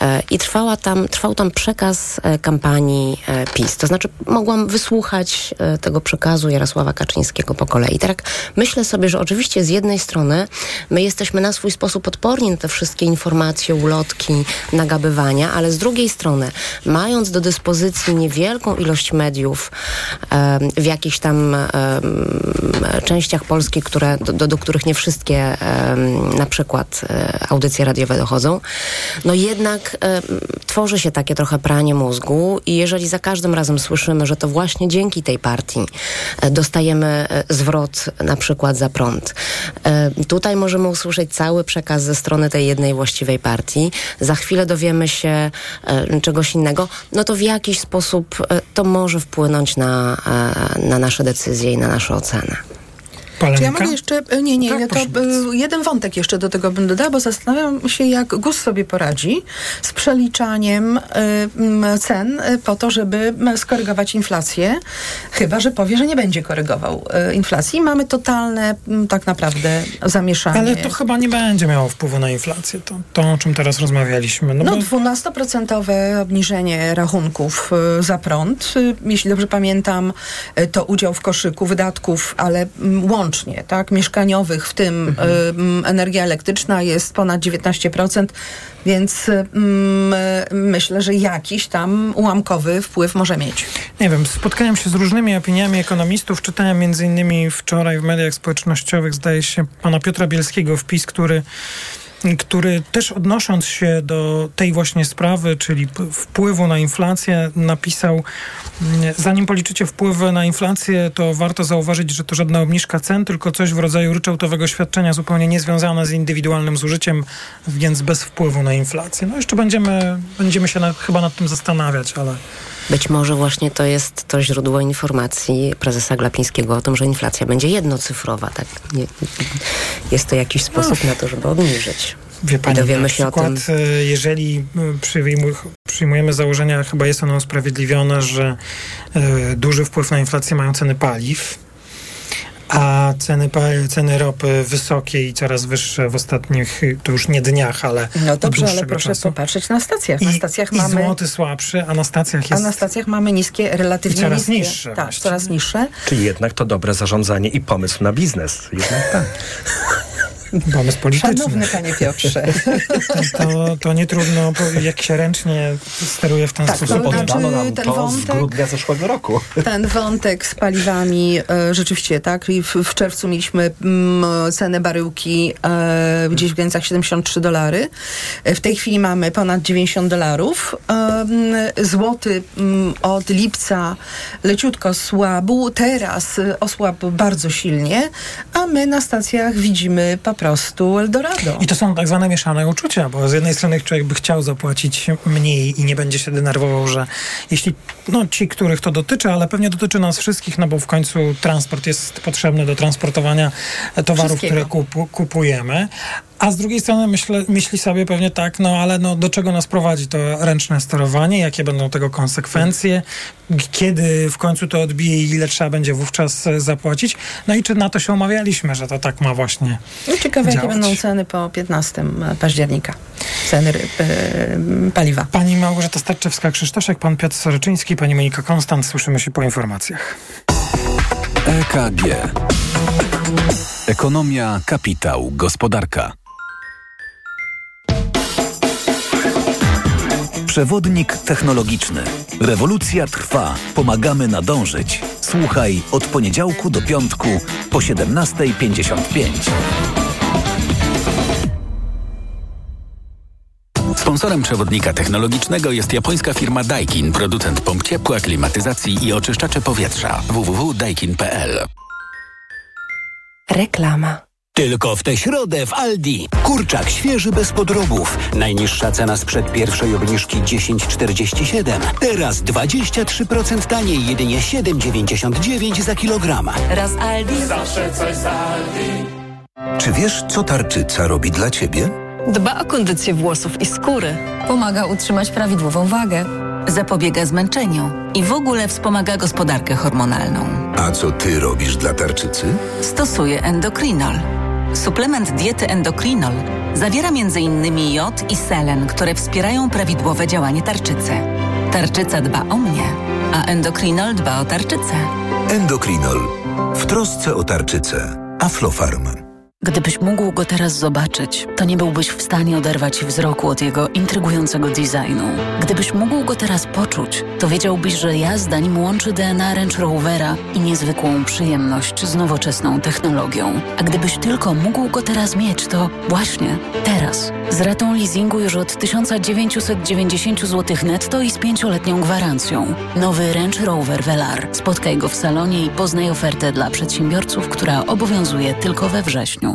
E, I trwała tam, trwał tam przekaz kampanii PiS. To znaczy mogłam wysłuchać tego przekazu Jarosława Kaczyńskiego po kolei. Tak myślę sobie, że oczywiście z jednej strony my jesteśmy na swój sposób odporni na te wszystkie informacje, ulotki, nagabywania, ale z drugiej strony, mając do dyspozycji niewielką ilość mediów w jakichś tam częściach Polski, polskie, które, do, do których nie wszystkie na przykład e, audycje radiowe dochodzą, no jednak tworzy się takie trochę pranie mózgu i jeżeli za każdym razem słyszymy, że to właśnie dzięki tej partii dostajemy zwrot na przykład za prąd, tutaj możemy usłyszeć cały przekaz ze strony tej jednej właściwej partii. Za chwilę dowiemy się czegoś innego, no to w jakiś sposób to może wpłynąć na, na nasze decyzje i na naszą ocenę. Czy ja mogę jeszcze, e, nie, nie, tak, ja to e, jeden wątek jeszcze do tego bym dodała, bo zastanawiam się, jak GUS sobie poradzi z przeliczaniem y, cen po to, żeby skorygować inflację, chyba, że powie, że nie będzie korygował inflacji. Mamy totalne tak naprawdę zamieszanie. Ale to chyba nie będzie miało wpływu na inflację, to, to o czym teraz rozmawialiśmy. No, no bo... 12% obniżenie rachunków za prąd, jeśli dobrze pamiętam, to udział w koszyku wydatków, ale łącznie łącznie, tak, mieszkaniowych, w tym mhm. y, energia elektryczna jest ponad 19%, więc y, myślę, że jakiś tam ułamkowy wpływ może mieć. Nie wiem, spotkałem się z różnymi opiniami ekonomistów, czytałem między innymi wczoraj w mediach społecznościowych, zdaje się, pana Piotra Bielskiego wpis, który który też odnosząc się do tej właśnie sprawy, czyli wpływu na inflację, napisał, mm, zanim policzycie wpływy na inflację, to warto zauważyć, że to żadna obniżka cen, tylko coś w rodzaju ryczałtowego świadczenia zupełnie niezwiązane z indywidualnym zużyciem, więc bez wpływu na inflację. No jeszcze będziemy, będziemy się na, chyba nad tym zastanawiać, ale... Być może właśnie to jest to źródło informacji prezesa Glapińskiego o tym, że inflacja będzie jednocyfrowa. Tak? Nie, jest to jakiś sposób no. na to, żeby obniżyć. Wie pani, dowiemy na się przykład, o tym. E, jeżeli przyjmujemy założenia, chyba jest ono usprawiedliwione, że y, duży wpływ na inflację mają ceny paliw, a ceny, ceny ropy wysokie i coraz wyższe w ostatnich, to już nie dniach, ale No dobrze, ale proszę czasu. popatrzeć na stacjach. Na I, stacjach i mamy... złoty słabszy, a na stacjach jest... A na stacjach mamy niskie, relatywnie coraz niskie. niższe. Tak, coraz niższe. Czyli jednak to dobre zarządzanie i pomysł na biznes. Jednak tak. Pomysł polityczny. Szanowny panie Piotrze. To, to nie trudno, jak się ręcznie steruje w ten tak, sposób. To znaczy, nam ten to wątek, z grudnia zeszłego roku. Ten wątek z paliwami, e, rzeczywiście, tak, I w, w czerwcu mieliśmy m, cenę baryłki e, gdzieś w granicach 73 dolary. E, w tej chwili mamy ponad 90 dolarów. E, złoty m, od lipca leciutko słabł, teraz osłabł bardzo silnie, a my na stacjach widzimy po prostu Eldorado. I to są tak zwane mieszane uczucia, bo z jednej strony człowiek by chciał zapłacić mniej i nie będzie się denerwował, że jeśli, no ci, których to dotyczy, ale pewnie dotyczy nas wszystkich, no bo w końcu transport jest potrzebny do transportowania towarów, które kup, kupujemy, a z drugiej strony myślę, myśli sobie pewnie tak, no ale no, do czego nas prowadzi to ręczne sterowanie, jakie będą tego konsekwencje, kiedy w końcu to odbije i ile trzeba będzie wówczas e, zapłacić. No i czy na to się umawialiśmy, że to tak ma właśnie no, Ciekawe, działać. jakie będą ceny po 15 października. Ceny yy, paliwa. Pani Małgorzata Starczewska-Krzysztoszek, pan Piotr Soryczyński, pani Monika Konstant. Słyszymy się po informacjach. EKG. Ekonomia, kapitał, gospodarka. Przewodnik technologiczny. Rewolucja trwa. Pomagamy nadążyć. Słuchaj od poniedziałku do piątku po 17.55. Sponsorem przewodnika technologicznego jest japońska firma Daikin, producent pomp ciepła, klimatyzacji i oczyszczacze powietrza. www.daikin.pl Reklama. Tylko w tę środę w Aldi. Kurczak świeży bez podrobów. Najniższa cena sprzed pierwszej obniżki 10,47. Teraz 23% taniej, jedynie 7,99 za kilogram. Raz Aldi. Zawsze coś z Aldi. Czy wiesz, co tarczyca robi dla ciebie? Dba o kondycję włosów i skóry. Pomaga utrzymać prawidłową wagę. Zapobiega zmęczeniu i w ogóle wspomaga gospodarkę hormonalną. A co ty robisz dla tarczycy? Stosuję endokrinol. Suplement diety endokrinol zawiera m.in. jod i selen, które wspierają prawidłowe działanie tarczycy. Tarczyca dba o mnie, a endokrinol dba o tarczycę. Endokrinol. W trosce o tarczycę. Aflofarm. Gdybyś mógł go teraz zobaczyć, to nie byłbyś w stanie oderwać wzroku od jego intrygującego designu. Gdybyś mógł go teraz poczuć, to wiedziałbyś, że jazda nim łączy DNA Range Rovera i niezwykłą przyjemność z nowoczesną technologią. A gdybyś tylko mógł go teraz mieć, to właśnie teraz. Z ratą leasingu już od 1990 zł netto i z pięcioletnią gwarancją. Nowy Range Rover Velar. Spotkaj go w salonie i poznaj ofertę dla przedsiębiorców, która obowiązuje tylko we wrześniu.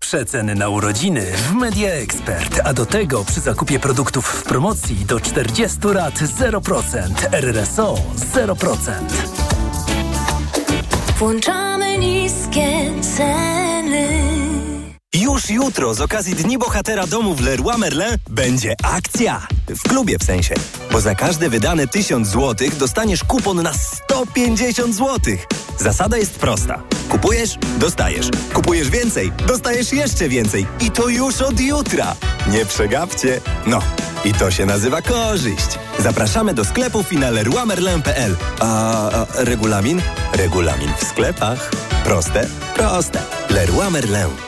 Przeceny na urodziny w Media Expert, a do tego przy zakupie produktów w promocji do 40 lat 0%, RRSO 0%. Włączamy niskie ceny. Już jutro z okazji Dni Bohatera Domu w Leroy Merlin będzie akcja. W klubie w sensie. Bo za każde wydane 1000 zł dostaniesz kupon na 150 zł. Zasada jest prosta. Kupujesz, dostajesz. Kupujesz więcej, dostajesz jeszcze więcej. I to już od jutra. Nie przegapcie. No, i to się nazywa korzyść. Zapraszamy do sklepów i na. A, a regulamin? Regulamin w sklepach. Proste, proste. Leroy Merlin.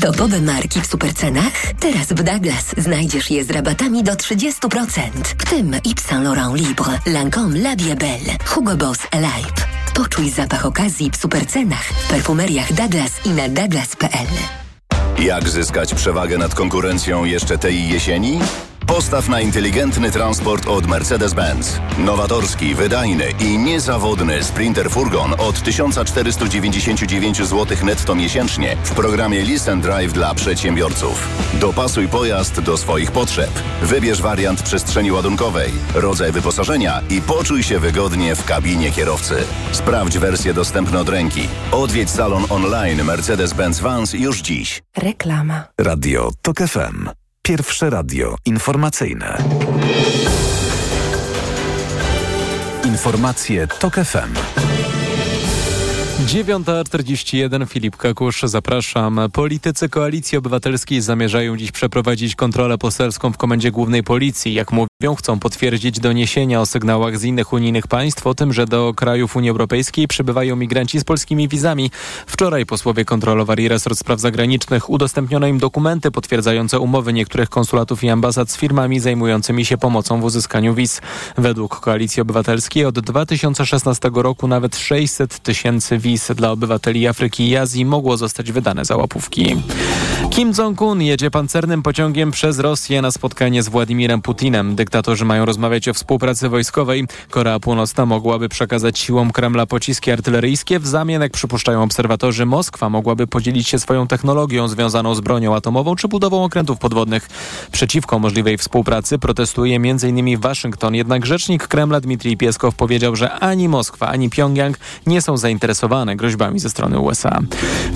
Topowe marki w supercenach? Teraz w Douglas znajdziesz je z rabatami do 30%. W tym Yves Saint Laurent Libre, Lancome La Belle, Hugo Boss Alive. Poczuj zapach okazji w supercenach w perfumeriach Douglas i na douglas.pl. Jak zyskać przewagę nad konkurencją jeszcze tej jesieni? Postaw na inteligentny transport od Mercedes-Benz. Nowatorski, wydajny i niezawodny Sprinter Furgon od 1499 zł netto miesięcznie w programie Listen Drive dla przedsiębiorców. Dopasuj pojazd do swoich potrzeb. Wybierz wariant przestrzeni ładunkowej, rodzaj wyposażenia i poczuj się wygodnie w kabinie kierowcy. Sprawdź wersję dostępną od ręki. Odwiedź salon online Mercedes-Benz Vans już dziś. Reklama. Radio TOK FM. Pierwsze radio informacyjne. Informacje TOK FM. 9.41 Filip Kakusz, zapraszam. Politycy Koalicji Obywatelskiej zamierzają dziś przeprowadzić kontrolę poselską w Komendzie Głównej Policji. Jak mówią, chcą potwierdzić doniesienia o sygnałach z innych unijnych państw o tym, że do krajów Unii Europejskiej przybywają migranci z polskimi wizami. Wczoraj posłowie kontrolowali resort spraw zagranicznych. Udostępniono im dokumenty potwierdzające umowy niektórych konsulatów i ambasad z firmami zajmującymi się pomocą w uzyskaniu wiz. Według Koalicji Obywatelskiej od 2016 roku nawet 600 tysięcy wiz dla obywateli Afryki i Azji mogło zostać wydane za łapówki. Kim Jong-un jedzie pancernym pociągiem przez Rosję na spotkanie z Władimirem Putinem. Dyktatorzy mają rozmawiać o współpracy wojskowej. Korea Północna mogłaby przekazać siłom Kremla pociski artyleryjskie. W zamian, jak przypuszczają obserwatorzy, Moskwa mogłaby podzielić się swoją technologią związaną z bronią atomową czy budową okrętów podwodnych. Przeciwko możliwej współpracy protestuje m.in. Waszyngton. Jednak rzecznik Kremla Dmitrij Pieskow powiedział, że ani Moskwa, ani Pjongjang nie są zainteresowane groźbami ze strony USA.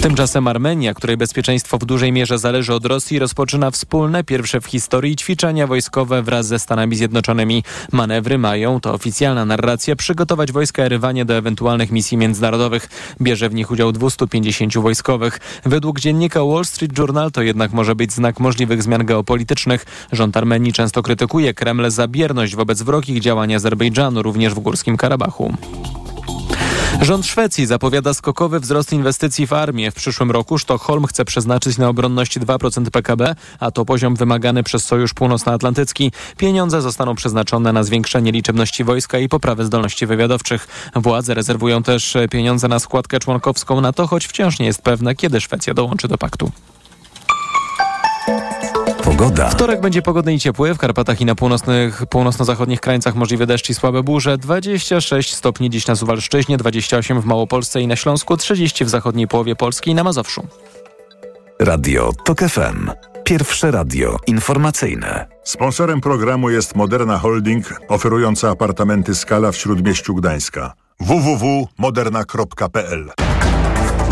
Tymczasem Armenia, której bezpieczeństwo w dużej mierze zależy od Rosji, rozpoczyna wspólne, pierwsze w historii ćwiczenia wojskowe wraz ze Stanami Zjednoczonymi. Manewry mają, to oficjalna narracja, przygotować wojska Erywanie do ewentualnych misji międzynarodowych. Bierze w nich udział 250 wojskowych. Według dziennika Wall Street Journal to jednak może być znak możliwych zmian geopolitycznych. Rząd Armenii często krytykuje Kreml za bierność wobec wrogich działań Azerbejdżanu, również w Górskim Karabachu. Rząd Szwecji zapowiada skokowy wzrost inwestycji w armię. W przyszłym roku Sztokholm chce przeznaczyć na obronność 2% PKB, a to poziom wymagany przez Sojusz Północnoatlantycki. Pieniądze zostaną przeznaczone na zwiększenie liczebności wojska i poprawę zdolności wywiadowczych. Władze rezerwują też pieniądze na składkę członkowską NATO, choć wciąż nie jest pewne, kiedy Szwecja dołączy do paktu. Pogoda. Wtorek będzie pogodny i ciepły. W Karpatach i na północnych, północno-zachodnich krańcach możliwe deszcz i słabe burze. 26 stopni dziś na Suwalszczyźnie, 28 w Małopolsce i na Śląsku, 30 w zachodniej połowie Polski i na Mazowszu. Radio TOK FM. Pierwsze radio informacyjne. Sponsorem programu jest Moderna Holding, oferująca apartamenty Skala w Śródmieściu Gdańska. www.moderna.pl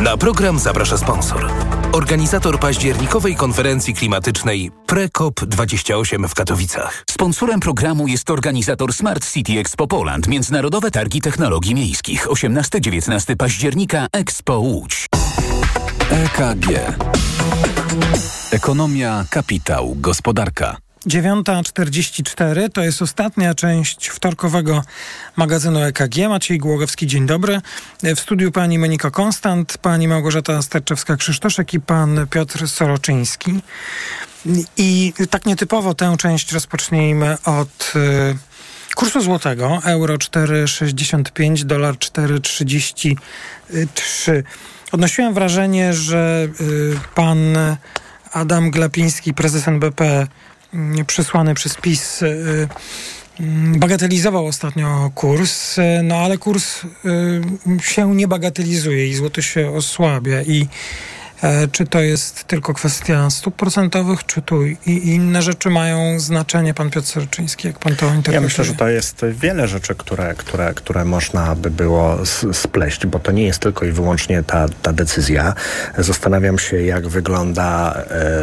Na program zaprasza sponsor. Organizator październikowej konferencji klimatycznej PreCOP28 w Katowicach. Sponsorem programu jest organizator Smart City Expo Poland, Międzynarodowe Targi Technologii Miejskich, 18-19 października Expo Łódź. EKG. Ekonomia, kapitał, gospodarka. 9.44 to jest ostatnia część wtorkowego magazynu EKG. Maciej Głogowski, dzień dobry. W studiu pani Monika Konstant, pani Małgorzata Sterczewska-Krzysztoszek i pan Piotr Soroczyński. I tak nietypowo tę część rozpocznijmy od y, kursu złotego. Euro 4,65, dolar 4,33. Odnosiłem wrażenie, że y, pan Adam Glapiński, prezes NBP, przesłany przez PiS y, bagatelizował ostatnio kurs, y, no ale kurs y, się nie bagatelizuje i złoty się osłabia i czy to jest tylko kwestia stóp procentowych, czy tu i inne rzeczy mają znaczenie? Pan Piotr Serczyński, jak pan to interpretuje? Ja myślę, że to jest wiele rzeczy, które, które, które można by było spleść, bo to nie jest tylko i wyłącznie ta, ta decyzja. Zastanawiam się, jak wygląda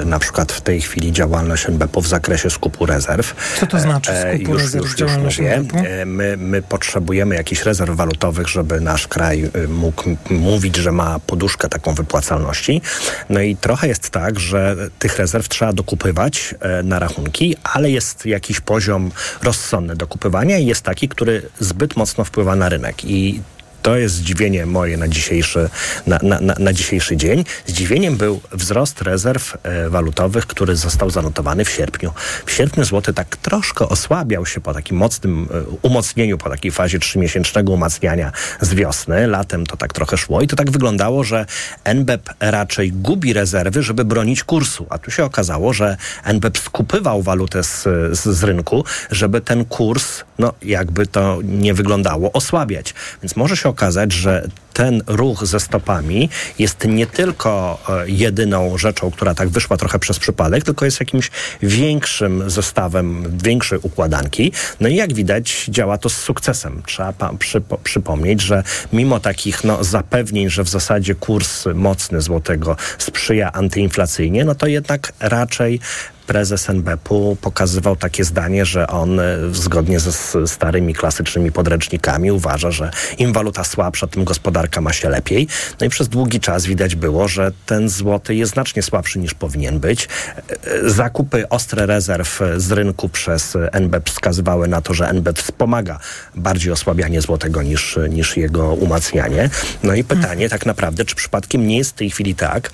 e, na przykład w tej chwili działalność NBP w zakresie skupu rezerw. Co to znaczy skupu e, już, rezerw już, już mówię. E, my, my potrzebujemy jakichś rezerw walutowych, żeby nasz kraj e, mógł mówić, że ma poduszkę taką wypłacalności. No i trochę jest tak, że tych rezerw trzeba dokupywać e, na rachunki, ale jest jakiś poziom rozsądny dokupywania i jest taki, który zbyt mocno wpływa na rynek. I to jest zdziwienie moje na dzisiejszy, na, na, na, na dzisiejszy dzień. Zdziwieniem był wzrost rezerw e, walutowych, który został zanotowany w sierpniu. W sierpniu złoty tak troszkę osłabiał się po takim mocnym e, umocnieniu, po takiej fazie trzymiesięcznego umacniania z wiosny. Latem to tak trochę szło i to tak wyglądało, że NBP raczej gubi rezerwy, żeby bronić kursu. A tu się okazało, że NBP skupywał walutę z, z, z rynku, żeby ten kurs, no jakby to nie wyglądało, osłabiać. Więc może się okazać, że ten ruch ze stopami jest nie tylko e, jedyną rzeczą, która tak wyszła trochę przez przypadek, tylko jest jakimś większym zestawem, większej układanki. No i jak widać, działa to z sukcesem. Trzeba przypo- przypomnieć, że mimo takich no, zapewnień, że w zasadzie kurs mocny złotego sprzyja antyinflacyjnie, no to jednak raczej prezes NBP-u pokazywał takie zdanie, że on e, zgodnie ze starymi, klasycznymi podręcznikami uważa, że im waluta słabsza, tym gospodarka ma się lepiej. No i przez długi czas widać było, że ten złoty jest znacznie słabszy niż powinien być. E, e, Zakupy ostre rezerw z rynku przez NBP wskazywały na to, że NBP wspomaga bardziej osłabianie złotego niż, niż jego umacnianie. No i pytanie tak naprawdę, czy przypadkiem nie jest w tej chwili tak,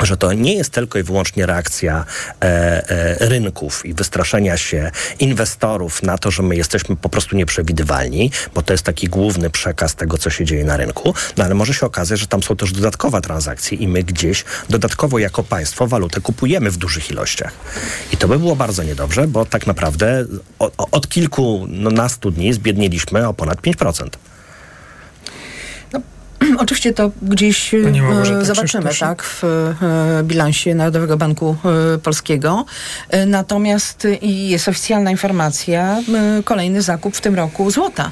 że to nie jest tylko i wyłącznie reakcja e, e, rynków i wystraszenia się inwestorów na to, że my jesteśmy po prostu nieprzewidywalni, bo to jest taki główny przekaz tego, co się dzieje na rynku, no ale może się okazać, że tam są też dodatkowe transakcje i my gdzieś dodatkowo jako państwo walutę kupujemy w dużych ilościach. I to by było bardzo niedobrze, bo tak naprawdę o, o, od kilkunastu dni zbiednieliśmy o ponad 5%. Oczywiście to gdzieś e, Pani Małgorzata zobaczymy, Krzysztoszek. tak, w e, bilansie Narodowego Banku e, Polskiego. E, Natomiast e, i jest oficjalna informacja, e, kolejny zakup w tym roku złota.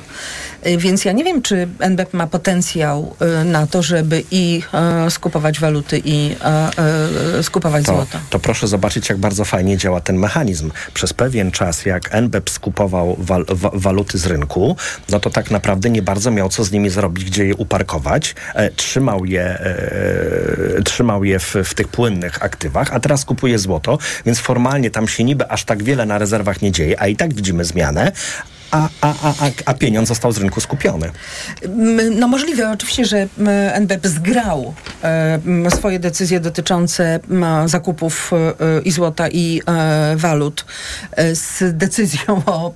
E, Więc ja nie wiem, czy NBP ma potencjał e, na to, żeby i e, skupować waluty, i e, e, skupować to, złoto. to proszę zobaczyć, jak bardzo fajnie działa ten mechanizm. Przez pewien czas, jak NBP skupował wal, wa, waluty z rynku, no to tak naprawdę nie bardzo miał co z nimi zrobić, gdzie je uparkować. E, trzymał je, e, trzymał je w, w tych płynnych aktywach, a teraz kupuje złoto, więc formalnie tam się niby aż tak wiele na rezerwach nie dzieje, a i tak widzimy zmianę. A, a, a, a, pieniądz został z rynku skupiony. No możliwe oczywiście, że NBP zgrał e, swoje decyzje dotyczące zakupów e, i złota i e, walut z decyzją o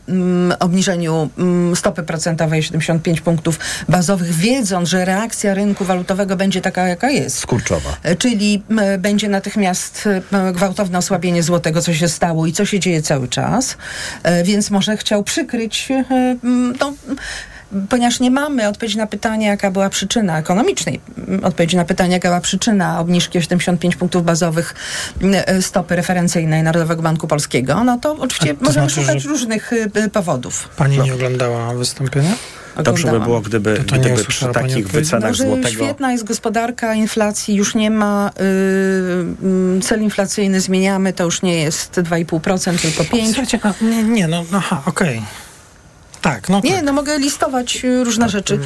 obniżeniu stopy procentowej 75 punktów bazowych, wiedząc, że reakcja rynku walutowego będzie taka, jaka jest. Skurczowa. Czyli będzie natychmiast gwałtowne osłabienie złotego, co się stało i co się dzieje cały czas. Więc może chciał przykryć, e, no, ponieważ nie mamy odpowiedzi na pytanie, jaka była przyczyna ekonomicznej, odpowiedzi na pytanie, jaka była przyczyna obniżki o 75 punktów bazowych e, stopy referencyjnej Narodowego Banku Polskiego, no to oczywiście to możemy znaczy, szukać różnych e, powodów. Pani nie oglądała wystąpienia? Dobrze by było, gdyby, To to nie gdyby przy takich wycenach No, złotego... Świetna jest gospodarka, inflacji, już nie ma y, y, cel inflacyjny zmieniamy, to już nie jest 2,5%, tylko 5%. Słuchajcie, a, nie, nie, no, no aha, okej. Tak, no Nie, no mogę listować y, różne rzeczy,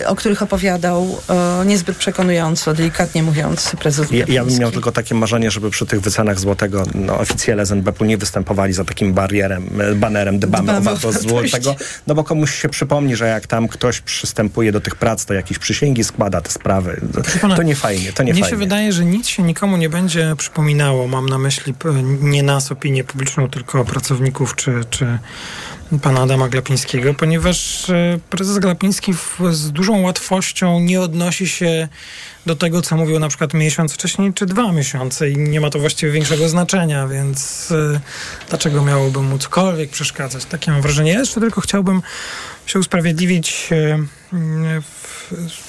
y, o których opowiadał y, niezbyt przekonująco, delikatnie mówiąc, prezes Ja, ja bym miał tylko takie marzenie, żeby przy tych wycenach złotego no, oficjele z NBP nie występowali za takim barierem, e, banerem dbamy, Dbamy o wartość wartość. złotego, no bo komuś się przypomni, że jak tam ktoś przystępuje do tych prac, to jakieś przysięgi składa te sprawy. pana, To nie fajnie, to nie Mnie fajnie. się wydaje, że nic się nikomu nie będzie przypominało. Mam na myśli nie nas, opinię publiczną, tylko pracowników czy, czy pana Adama Glapińskiego, ponieważ e, prezes Glapiński z dużą łatwością nie odnosi się do tego, co mówił na przykład miesiąc wcześniej, czy dwa miesiące i nie ma to właściwie większego znaczenia, więc e, dlaczego miałoby mu cokolwiek przeszkadzać? Takie mam wrażenie. Ja jeszcze tylko chciałbym się usprawiedliwić, e,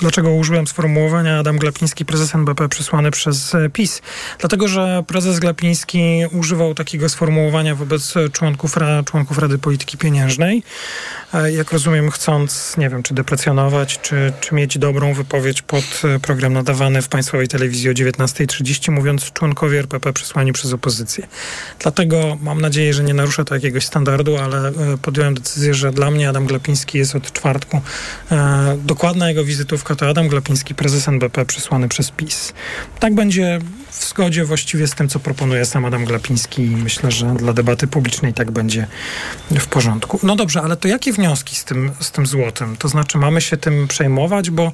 dlaczego użyłem sformułowania Adam Glapiński, prezes NBP przysłany przez e, PiS. Dlatego, że prezes Glapiński używał takiego sformułowania wobec członków, członków Rady Polityki Pieniężnej. E, Jak rozumiem, chcąc, nie wiem, czy deprecjonować, czy, czy mieć dobrą wypowiedź pod e, program nadawany w państwowej telewizji o 19.30, mówiąc członkowie RPP przysłani przez opozycję. Dlatego mam nadzieję, że nie naruszę to jakiegoś standardu, ale podjąłem decyzję, że dla mnie Adam Glapiński jest od czwartku. Dokładna jego wizytówka to Adam Glapiński, prezes NBP przysłany przez PiS. Tak będzie w zgodzie właściwie z tym, co proponuje sam Adam Glapiński i myślę, że dla debaty publicznej tak będzie w porządku. No dobrze, ale to jakie wnioski z tym, z tym złotem? To znaczy mamy się tym przejmować, bo,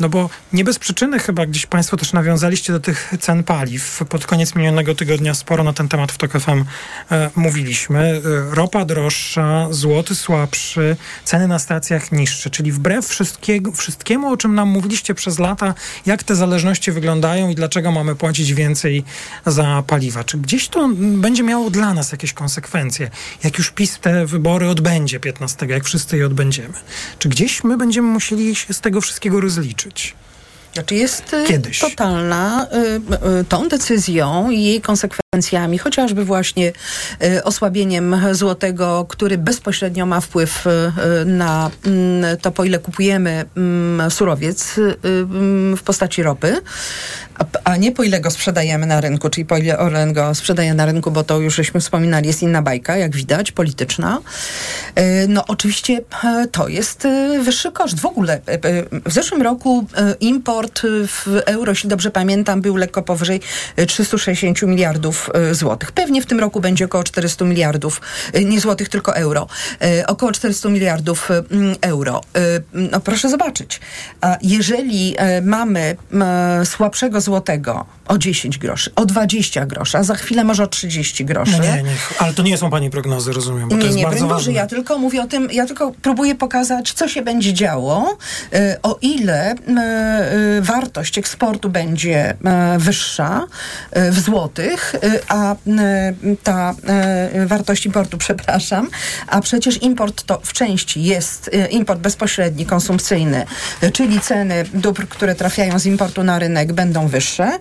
no bo nie bez przyczyny chyba gdzieś Państwo też nawiązaliście do tych cen paliw. Pod koniec minionego tygodnia sporo na ten temat w TOK FM e, mówiliśmy. E, ropa droższa, złoty słabszy, ceny na stacjach niższe, czyli wbrew wszystkiego, wszystkiemu, o czym nam mówiliście przez lata, jak te zależności wyglądają i dlaczego mamy płacić więcej za paliwa. Czy gdzieś to będzie miało dla nas jakieś konsekwencje, jak już PiS te wybory odbędzie 15, jak wszyscy je odbędziemy? Czy gdzieś my będziemy musieli się z tego wszystkiego rozliczyć? Znaczy jest y, Kiedyś. totalna y, y, tą decyzją i jej konsekwencjami, chociażby właśnie osłabieniem złotego, który bezpośrednio ma wpływ na mm, to, po ile kupujemy mm, surowiec w postaci ropy, a, nie po ile go sprzedajemy na rynku, czyli po ile Orlen go sprzedaje na rynku, bo to już żeśmy wspominali, jest inna bajka, jak widać, polityczna. No oczywiście to jest wyższy koszt. W ogóle w zeszłym roku import y, w euro, jeśli dobrze pamiętam, był lekko powyżej e, 360 miliardów e, złotych. Pewnie w tym roku będzie około 400 miliardów, e, nie złotych, tylko euro. E, Około 400 miliardów e, euro. E, No proszę zobaczyć. A Jeżeli e, mamy słabszego złotego o 10 groszy, o 20 groszy, a za chwilę może o 30 groszy. No nie, nie, ale to nie są pani prognozy, rozumiem, bo to Nie, jest nie, bardzo Boże, ważne. ja tylko mówię o tym, ja tylko próbuję pokazać, co się będzie działo, e, o ile e, e, wartość eksportu będzie e, wyższa e, w złotych, e, a ta wartość importu, przepraszam, a przecież import to w części jest import bezpośredni, konsumpcyjny, czyli ceny dóbr, które trafiają z importu na rynek będą wyższe.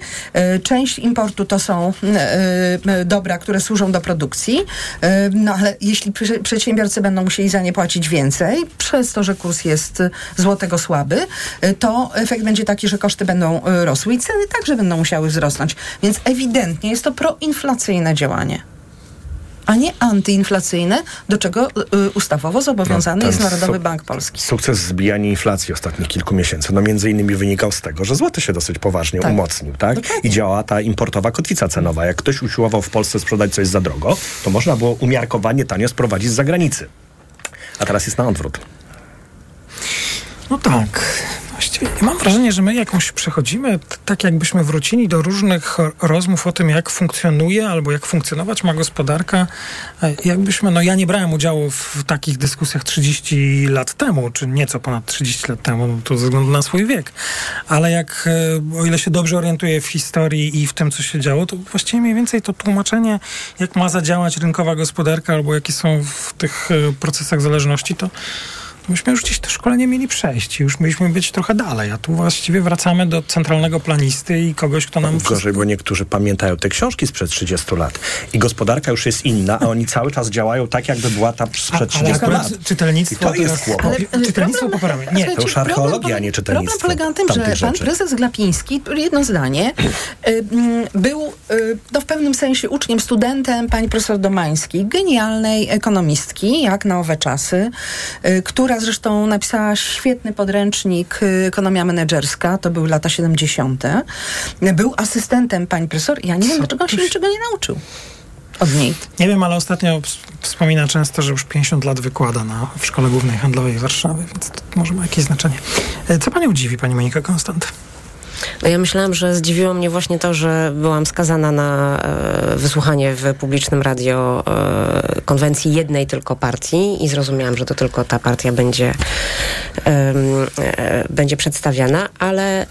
Część importu to są dobra, które służą do produkcji, no ale jeśli prze- przedsiębiorcy będą musieli za nie płacić więcej, przez to, że kurs jest złotego słaby, to efekt będzie taki, że koszty będą e, rosły i ceny także będą musiały wzrosnąć. Więc ewidentnie jest to proinflacyjne działanie. A nie antyinflacyjne, do czego y, ustawowo zobowiązany No, jest Narodowy su- Bank Polski. Sukces zbijania inflacji ostatnich kilku miesięcy, no między innymi wynikał z tego, że złoty się dosyć poważnie Tak. umocnił, tak? I działa ta importowa kotwica cenowa. Jak ktoś usiłował w Polsce sprzedać coś za drogo, to można było umiarkowanie tanio sprowadzić z zagranicy. a teraz jest na odwrót. No tak. Mam wrażenie, że my jakąś przechodzimy, tak jakbyśmy wrócili do różnych rozmów o tym, jak funkcjonuje albo jak funkcjonować ma gospodarka. E, jakbyśmy, no ja nie brałem udziału w takich dyskusjach 30 lat temu, czy nieco ponad 30 lat temu, to ze względu na swój wiek. Ale jak, e, o ile się dobrze orientuję w historii i w tym, co się działo, to właściwie mniej więcej to tłumaczenie, jak ma zadziałać rynkowa gospodarka albo jakie są w tych e, procesach zależności, to myśmy już gdzieś to szkolenie mieli przejść. Już mieliśmy być trochę dalej, a tu właściwie wracamy do centralnego planisty i kogoś, kto nam... Gorzej, wszystko... bo niektórzy pamiętają te książki sprzed 30 lat i gospodarka już jest inna, a oni cały czas działają tak, jakby była ta sprzed 30 ale lat. Czytelnictwo I to jest kłopot. Ale, czytelnictwo popieramy. Nie, to już archeologia, a nie czytelnictwo. Problem polega na tym, że pan prezes Glapiński, jedno zdanie, y, był y, no, w pewnym sensie uczniem, studentem pani profesor Domańskiej, genialnej ekonomistki, jak na owe czasy, y, która zresztą napisała świetny podręcznik Ekonomia menedżerska, to były lata 70. Był asystentem pani profesor. Ja nie wiem, dlaczego on się niczego nie nauczył od niej. Nie wiem, ale ostatnio wspomina często, że już 50 lat wykłada na, w Szkole Głównej Handlowej Warszawy, więc to może ma jakieś znaczenie. E, co panią dziwi, pani Monika Konstant? No ja myślałam, że zdziwiło mnie właśnie to, że byłam skazana na e, wysłuchanie w publicznym radio e, konwencji jednej tylko partii i zrozumiałam, że to tylko ta partia będzie, e, będzie przedstawiana, ale e,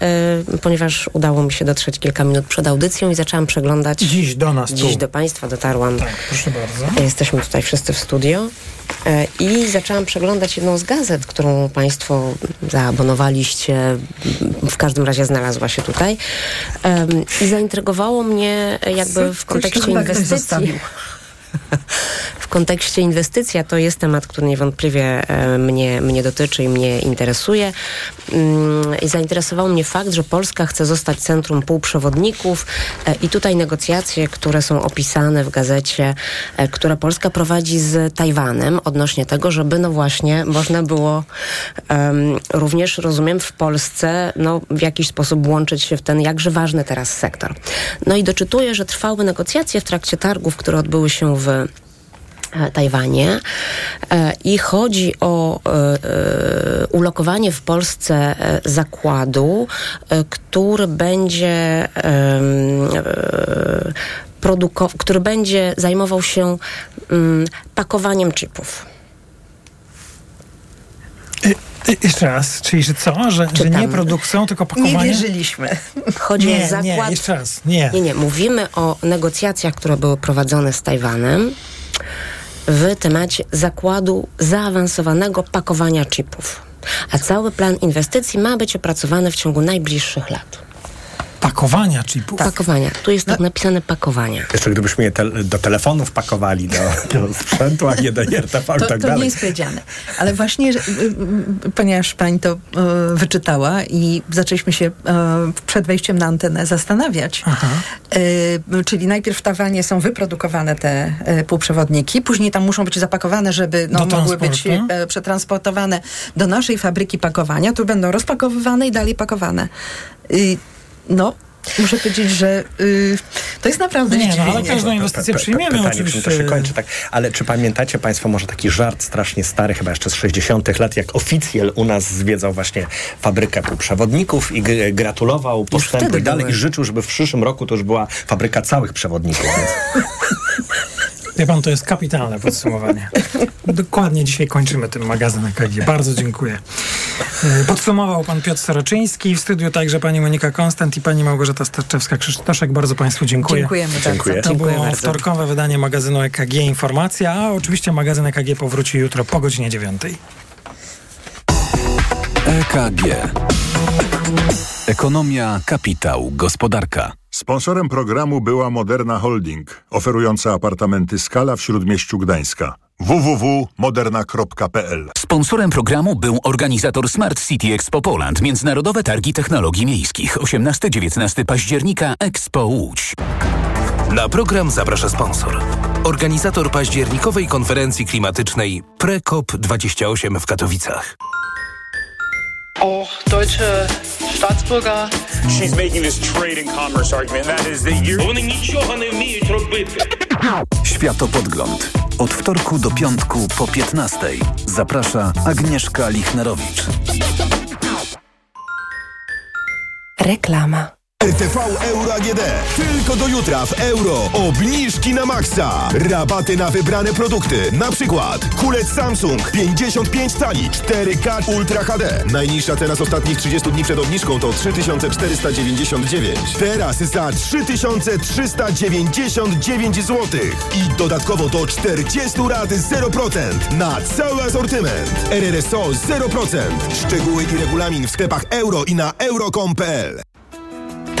ponieważ udało mi się dotrzeć kilka minut przed audycją i zaczęłam przeglądać... Dziś do nas Dziś tu. do Państwa dotarłam. Tak, proszę bardzo. Jesteśmy tutaj wszyscy w studio. E, I zaczęłam przeglądać jedną z gazet, którą Państwo zaabonowaliście, w każdym razie znalazła się tutaj. I zaintrygowało mnie jakby w kontekście inwestycji w kontekście inwestycji, a to jest temat, który niewątpliwie e, mnie, mnie dotyczy i mnie interesuje. Mm, I zainteresował mnie fakt, że Polska chce zostać centrum półprzewodników e, i tutaj negocjacje, które są opisane w gazecie, e, które Polska prowadzi z Tajwanem odnośnie tego, żeby no właśnie można było um, również, rozumiem, w Polsce no, w jakiś sposób łączyć się w ten jakże ważny teraz sektor. No i doczytuję, że trwały negocjacje w trakcie targów, które odbyły się w e, Tajwanie e, i chodzi o e, ulokowanie w Polsce zakładu, który będzie który będzie zajmował się mm, pakowaniem chipów. Jeszcze raz, czyli że co? Że, że nie produkcją, tylko pakowanie? Nie wierzyliśmy. Chodzi nie, o zakład... Nie, jeszcze raz, nie. Nie, nie. Mówimy o negocjacjach, które były prowadzone z Tajwanem w temacie zakładu zaawansowanego pakowania chipów. A cały plan inwestycji ma być opracowany w ciągu najbliższych lat. Pakowania chipów? Tak. Pakowania. Tu jest no. tak napisane pakowania. Jeszcze gdybyśmy je te, do telefonów pakowali, do, do sprzętu, a nie do RTV to, i tak to dalej. To nie jest powiedziane. Ale właśnie, że, y, y, ponieważ pani to y, wyczytała i zaczęliśmy się y, przed wejściem na antenę zastanawiać, y, czyli najpierw w Tawanie są wyprodukowane te y, półprzewodniki, później tam muszą być zapakowane, żeby no, mogły być przetransportowane do naszej fabryki pakowania, tu będą rozpakowywane i dalej pakowane. No, muszę powiedzieć, że y, to jest naprawdę Nie, no, ale każdą inwestycję przyjmiemy pytanie, oczywiście. Czym to się kończy, tak. Ale czy pamiętacie Państwo może taki żart strasznie stary, chyba jeszcze z 60 lat, jak oficjel u nas zwiedzał właśnie fabrykę półprzewodników i gratulował postępu i dalej były. i życzył, żeby w przyszłym roku to już była fabryka całych przewodników. Wie pan, to jest kapitalne podsumowanie. Dokładnie dzisiaj kończymy ten magazyn EKG. Bardzo dziękuję. E, podsumował pan Piotr Soroczyński, w studiu także pani Monika Konstant i pani Małgorzata Starczewska-Krzysztoszek. Bardzo państwu dziękuję. Dziękujemy Dziękuję. bardzo. To było bardzo. wtorkowe wydanie magazynu EKG Informacja, a oczywiście magazyn EKG powróci jutro po godzinie dziewiątej. EKG. Ekonomia, kapitał, gospodarka. Sponsorem programu była Moderna Holding, oferująca apartamenty Skala w Śródmieściu Gdańska. www.moderna.pl Sponsorem programu był organizator Smart City Expo Poland, Międzynarodowe Targi Technologii Miejskich, 18-19 października Expo Łódź. Na program zaprasza sponsor. Organizator październikowej konferencji klimatycznej PreCOP28 w Katowicach auch deutsche Staatsbürger. She's making this trade and commerce argument, that is that you're... Вони нічого не вміють робити. Światopodgląd. Od wtorku do piątku po 15. Zaprasza Agnieszka Lichnerowicz. Reklama. RTV Euro AGD. Tylko do jutra w euro. Obniżki na maksa. Rabaty na wybrane produkty. Na przykład kulec Samsung 55 cali 4K Ultra HD. Najniższa cena z ostatnich 30 dni przed obniżką to 3499. Teraz za 3399 zł. I dodatkowo do 40 rat 0% na cały asortyment. RRSO 0%. Szczegóły i regulamin w sklepach euro i na euro.com.pl.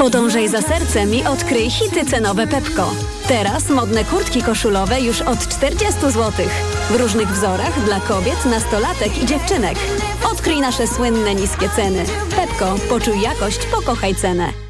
Podążaj za sercem i odkryj hity cenowe Pepko. Teraz modne kurtki koszulowe już od 40 zł. W różnych wzorach dla kobiet, nastolatek i dziewczynek. Odkryj nasze słynne niskie ceny. Pepko, poczuj jakość, pokochaj cenę.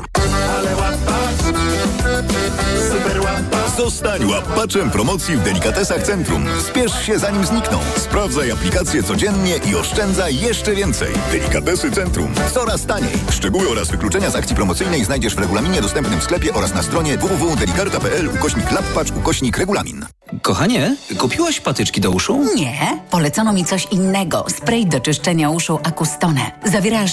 Aflofarm. Zostań łapaczem promocji w Delikatesach Centrum. Spiesz się zanim znikną. Sprawdzaj aplikację codziennie i oszczędzaj jeszcze więcej. Delikatesy Centrum. Coraz taniej. Szczegóły oraz wykluczenia z akcji promocyjnej znajdziesz w regulaminie dostępnym w sklepie oraz na stronie www.delikarta.pl ukośnik lappacz ukośnik regulamin. Kochanie, kupiłaś patyczki do uszu? Nie, polecono mi coś innego. Spray do czyszczenia uszu Acustone. Zawiera aż